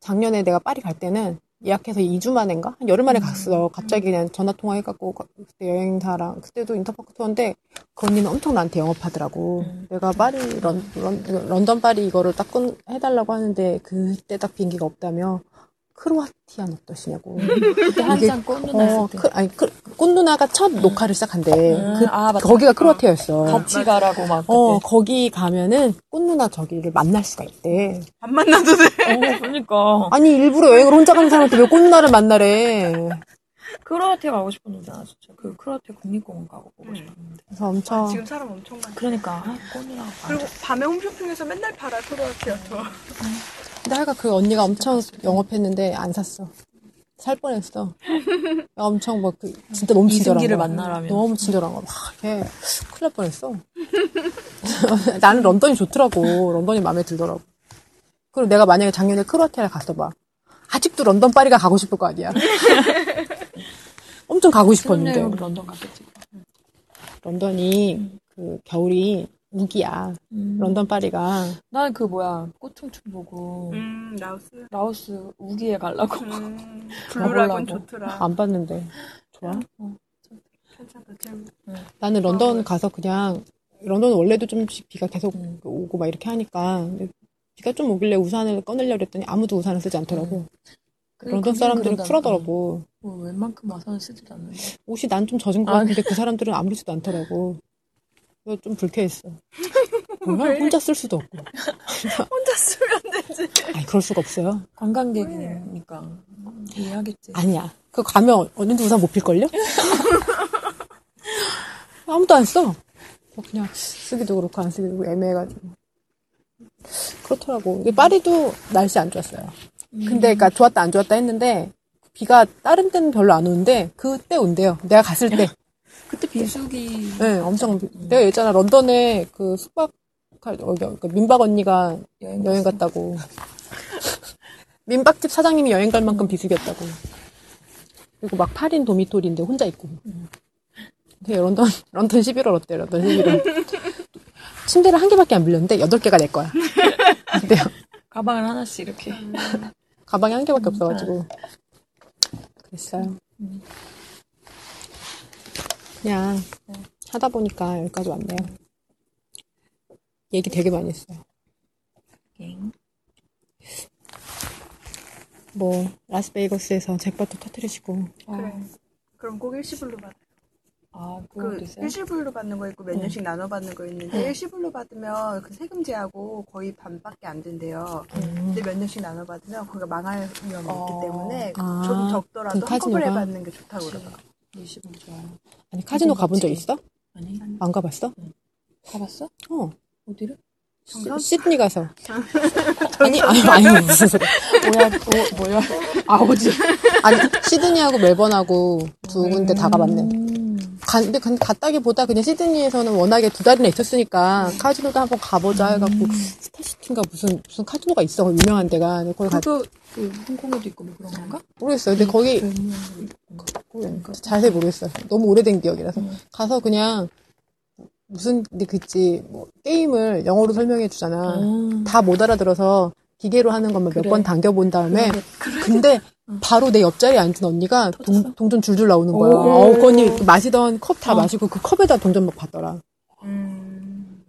작년에 내가 파리 갈 때는 예약해서 2주 만인가? 한 열흘 만에 갔어. 갑자기 그냥 전화 통화해갖고 가- 그때 여행사랑 그때도 인터파크 투어인데 그 언니는 엄청 나한테 영업하더라고. 내가 파리 런, 런, 런던 파리 이거를 딱 끊, 해달라고 하는데 그때 딱 비행기가 없다며 크로아티아 어떠시냐고. 그때 한창 꽃 누나 어, 때. 크, 아니, 크, 꽃 누나가 첫 녹화를 시작한대. 음, 그, 아, 맞다. 거기가 크로아티아였어. 같이 가라고 막 그때. 어, 거기 가면은 꽃 누나 저기를 만날 수가 있대. 안 만나도 돼. 어, 그러니까. 아니, 일부러 여행을 혼자 가는 사람한테 왜 꽃 누나를 만나래. 크로아티아 가고 싶었는데, 나 진짜. 그 크로아티아 국립공원 가고 보고 싶었는데. 그래서 엄청. 지금 사람 엄청 많아. 그러니까, 아, 꽃 누나가 그리고 밤에 홈쇼핑에서 맨날 팔아 크로아티아 투어. 근데 하여간 그 언니가 엄청 영업했는데 안 샀어. 살 뻔했어. 엄청 막 그, 진짜 너무 친절한 이승기를 거야. 만나라면. 너무 친절한 거야. 막, 걔, 큰일 날 뻔했어. 나는 런던이 좋더라고. 런던이 마음에 들더라고. 그리고 내가 만약에 작년에 크로아티아를 갔어 봐. 아직도 런던 파리가 가고 싶을 거 아니야. 엄청 가고 싶었는데. 런던 갔겠지. 런던이 그 겨울이 우기야. 음. 런던 파리가. 나는 그 뭐야, 꽃청춘 보고, 음 라오스. 라오스 우기에 가려고. 음 블루라곤. 좋더라. 안 봤는데. 좋아? 괜찮다. 재밌. 나는 런던 가서 그냥 런던은 원래도 좀씩 비가 계속 음. 오고 막 이렇게 하니까 비가 좀 오길래 우산을 꺼내려고 했더니 아무도 우산을 쓰지 않더라고. 런던 사람들은 쿨하더라고. 뭐, 웬만큼 와서는 쓰지도 않는데. 옷이 난 좀 젖은 것 아, 같은데 그 사람들은 아무렇지도 않더라고. 좀 불쾌했어. 뭐야? 혼자 쓸 수도 없고. 혼자 쓰면 되지. 아니 그럴 수가 없어요. 관광객이니까. 이해하겠지. 아니야. 그거 가면 언니도 우산 못 필걸요? 아무도 안 써. 뭐 그냥 쓰기도 그렇고 안 쓰기도 그렇고 애매해가지고. 그렇더라고. 근데 파리도 날씨 안 좋았어요. 근데 그니까 좋았다 안 좋았다 했는데 비가 다른 때는 별로 안 오는데 그때 온대요. 내가 갔을 때. 그때 비수기. 네, 엄청. 내가 예전에 런던에 그 숙박 갈- 어, 그 민박 언니가 여행, 여행. 갔다고. 민박집 사장님이 여행 갈 만큼 비수기였다고. 그리고 막 8인 도미토리인데 혼자 있고. 근데 런던, 런던 11월 어때, 런던 11월. 침대를 한 개밖에 안 빌렸는데 8개가 내 거야. 근데요. 가방을 하나씩 이렇게. 가방이 한 개밖에 없어가지고. 그랬어요. 그냥 하다 보니까 여기까지 왔네요. 얘기 되게 많이 했어요. 뭐 라스베이거스에서 잭팟도 터트리시고 어. 그래. 그럼 꼭 일시불로 받아. 아, 그 일시불로 받는 거 있고 몇 네. 년씩 나눠 받는 거 있는데 응. 일시불로 받으면 그 세금 제하고 거의 반밖에 안 된대요. 응. 근데 몇 년씩 나눠 받으면 거기가 망할 위험이 어... 있기 때문에 아, 조금 적더라도 한꺼번에 받는 게 좋다고 그러더라고. 20은 좋아요. 아니 카지노 가본 적 있어? 아니. 안 가봤어? 응. 가봤어? 어. 어디를? 시, 시드니 가서. 아니, 아니, 아니, 뭐야, 뭐, 뭐야. 아버지. 아니, 시드니하고 멜번하고 두 군데 다 가봤네. 음. 가, 근데 갔다기보다 그냥 시드니에서는 워낙에 두 달이나 있었으니까 카지노도 한번 가보자 해갖고 음. 스타시티인가 무슨 무슨 카지노가 있어 유명한 데가 거기 가도 그 홍콩에도 있고 뭐 그런 건가? 모르겠어요. 근데 거기 음. 모르겠어요. 자세히 모르겠어요 너무 오래된 기억이라서 음. 가서 그냥 무슨 근데 그 있지 뭐 게임을 영어로 설명해 주잖아 음. 다못 알아들어서 기계로 하는 것만 몇 그래. 번 당겨본 다음에 그래. 근데 바로 내 옆자리에 앉은 언니가 동, 동전 줄줄 나오는 거야. 오. 어, 그 언니 마시던 컵다 어. 마시고 그 컵에다 동전 막 받더라. 음.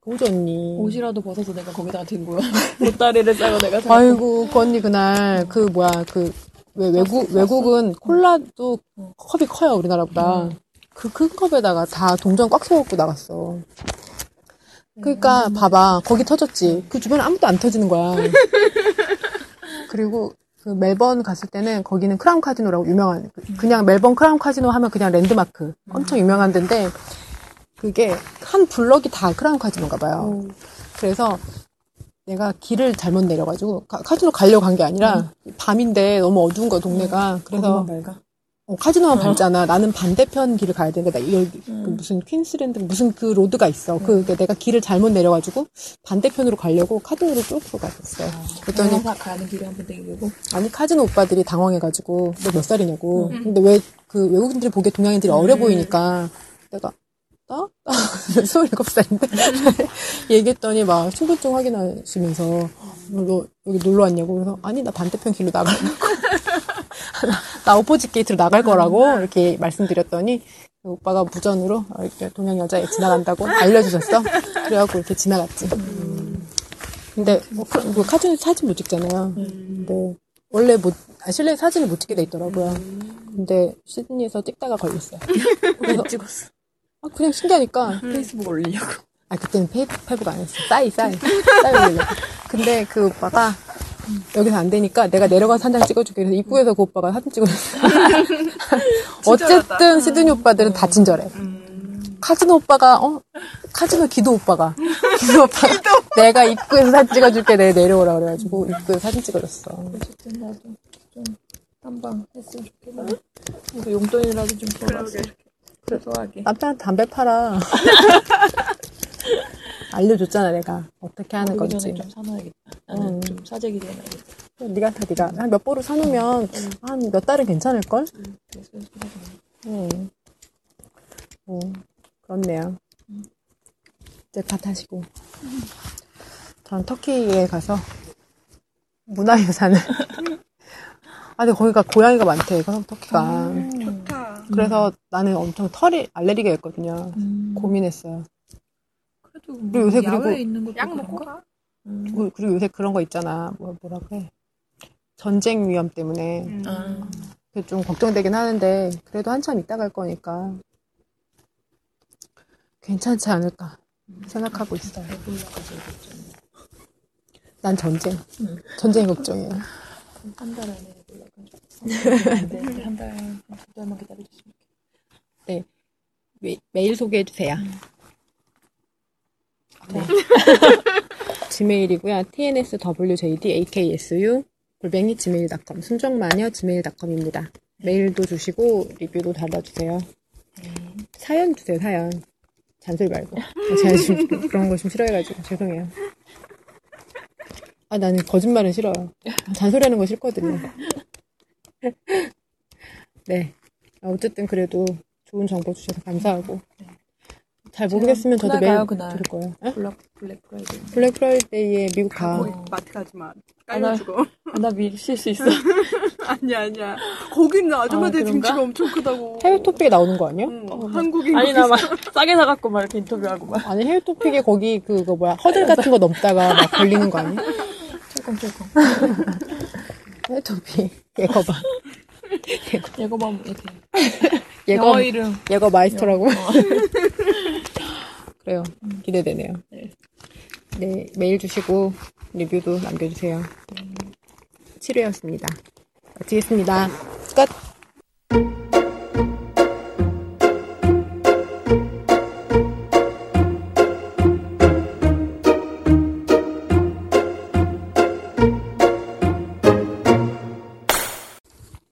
고지 언니. 옷이라도 벗어서 내가 거기다가 들고 보따리를 싸고 내가 사. 아이고 그 언니 그날 그 뭐야 그 왜 외국 외국은 콜라도 응. 컵이 커요 우리나라보다. 그 큰 컵에다가 다 동전 꽉 채워갖고 나갔어. 그러니까 봐봐 거기 터졌지. 그 주변에 아무도 안 터지는 거야. 그리고 그 멜번 갔을 때는 거기는 크라운 카지노라고 유명한 그- 그냥 멜번 크라운 카지노 하면 그냥 랜드마크 엄청 유명한 데인데 그게 한 블럭이 다 크라운 카지노인가 봐요. 그래서 내가 길을 잘못 내려가지고 카, 카지노 가려고 간 게 아니라 밤인데 너무 어두운 거야 동네가 그래서 밝아. 어, 카지노만 밝잖아. 나는 반대편 길을 가야 되는데 나 여기 그 음. 무슨 퀸스랜드 무슨 그 road가 있어. 그 내가 길을 잘못 내려가지고 반대편으로 가려고 카지노를 뚫고 갔었어. 그랬더니 항상 가는 길에 한번 땡기고. 아니 카지노 오빠들이 당황해가지고 너 몇 살이냐고. 근데 왜 그 외국인들이 보기에 동양인들이 어려 보이니까 내가 나? 나 27살인데? 얘기했더니 막 신분증 확인하시면서 너 여기 놀러 왔냐고 그래서 아니 나 반대편 길로 나가려고. 나, 나 오포짓 게이트로 나갈 거라고 이렇게 말씀드렸더니 그 오빠가 무전으로 어, 동양 여자 지나간다고 알려주셨어. 그래갖고 이렇게 지나갔지. 근데 뭐, 카- 뭐 사진 못 찍잖아요. 근데 원래 못 아, 실내 사진을 못 찍게 돼 있더라고요. 근데 시드니에서 찍다가 걸렸어요. 그래서 찍었어. 아, 그냥 신기하니까 페이스북 올리려고. 아, 그때는 페이, 페북 안 했어. 싸이, 싸이. 싸이 올려. 근데 그 오빠가 여기서 안 되니까 내가 내려가서 한 장 찍어줄게. 그래서 입구에서 그 오빠가 사진 찍어줬어. 어쨌든 시드니 오빠들은 다 친절해. 카지노 오빠가, 어? 카지노 기도 오빠가. 기도 오빠가. 내가 입구에서 사진 찍어줄게. 내가 내려오라 그래가지고 입구에서 사진 찍어줬어. 어쨌든 나도 좀 탐방 했으면 좋겠네. 그래서 용돈이라도 좀 벌었어. 소소하게. 남편한테 담배 팔아. 알려줬잖아, 내가. 어떻게 하는 건지. 전에 좀 사놔야겠다. 나는 음. 좀 사재기 되어야겠다. 네가 사, 네가. 한 몇 보루 사놓으면 한몇 달은 괜찮을걸? 그래서 사놔야 음. 뭐, 그렇네요. 이제 다 타시고. 전 터키에 가서 문화유산을. 아, 근데 거기가 고양이가 많대, 그 터키가. 좋다. 그래서 나는 엄청 털이 알레르기였거든요. 음. 고민했어요. 그래도 그리고 요새 그리고 있는 것도 약 먹고? 가. 음. 그리고- 그리고 요새 그런 거 있잖아. 뭐, 뭐라 그래. 전쟁 위험 때문에. 음. 아. 그게 좀 걱정되긴 하는데, 그래도 한참 있다 갈 거니까. 괜찮지 않을까 생각하고 있어요. 난 전쟁. 음. 전쟁이 걱정이에요. 한 달 안에 에볼라가. 안 되는데 한 달, 두 달만 기다려주시면 좋겠다. 메, 메일 소개해주세요. 네. 지메일이고요. tnswjd aksu 골뱅이 gmail.com 순정마녀 gmail.com입니다. 메일도 주시고 리뷰도 달아주세요. 네. 사연 주세요. 사연. 잔소리 말고. 제가 지금 그런 거 좀 싫어해가지고 죄송해요. 아 나는 거짓말은 싫어요. 잔소리하는 거 싫거든요. 네. 아, 어쨌든 그래도 좋은 정보 주셔서 감사하고 잘 모르겠으면 저도 가요, 그날. 드릴 거예요. 에? 블랙, 블랙 프라이데이. 블랙 프라이데이에 미국 가. 거기 마트 가지 마. 아, 나- 깔려 죽고. 아, 나 밀실 수 있어. 아니야, 아니야. 거기는 아줌마들 아? 등치가 엄청 크다고. 해외 토픽에 나오는 거 아니야? 응, 한국인 아니, 나 막 싸게 사갖고 막 이렇게 인터뷰하고 막. 아니 해외 토픽에 거기 그거 뭐야 허들 같은 거 넘다가 막 걸리는 거 아니야? 철컹철컹. 해외 토픽 예거 봐. 이거 봐, 이렇게. 예거 영어 이름. 예거 마이스터라고. 어. 그래요. 기대되네요. 네. 네 메일 주시고 리뷰도 남겨주세요. 7회였습니다. 마치겠습니다. 끝.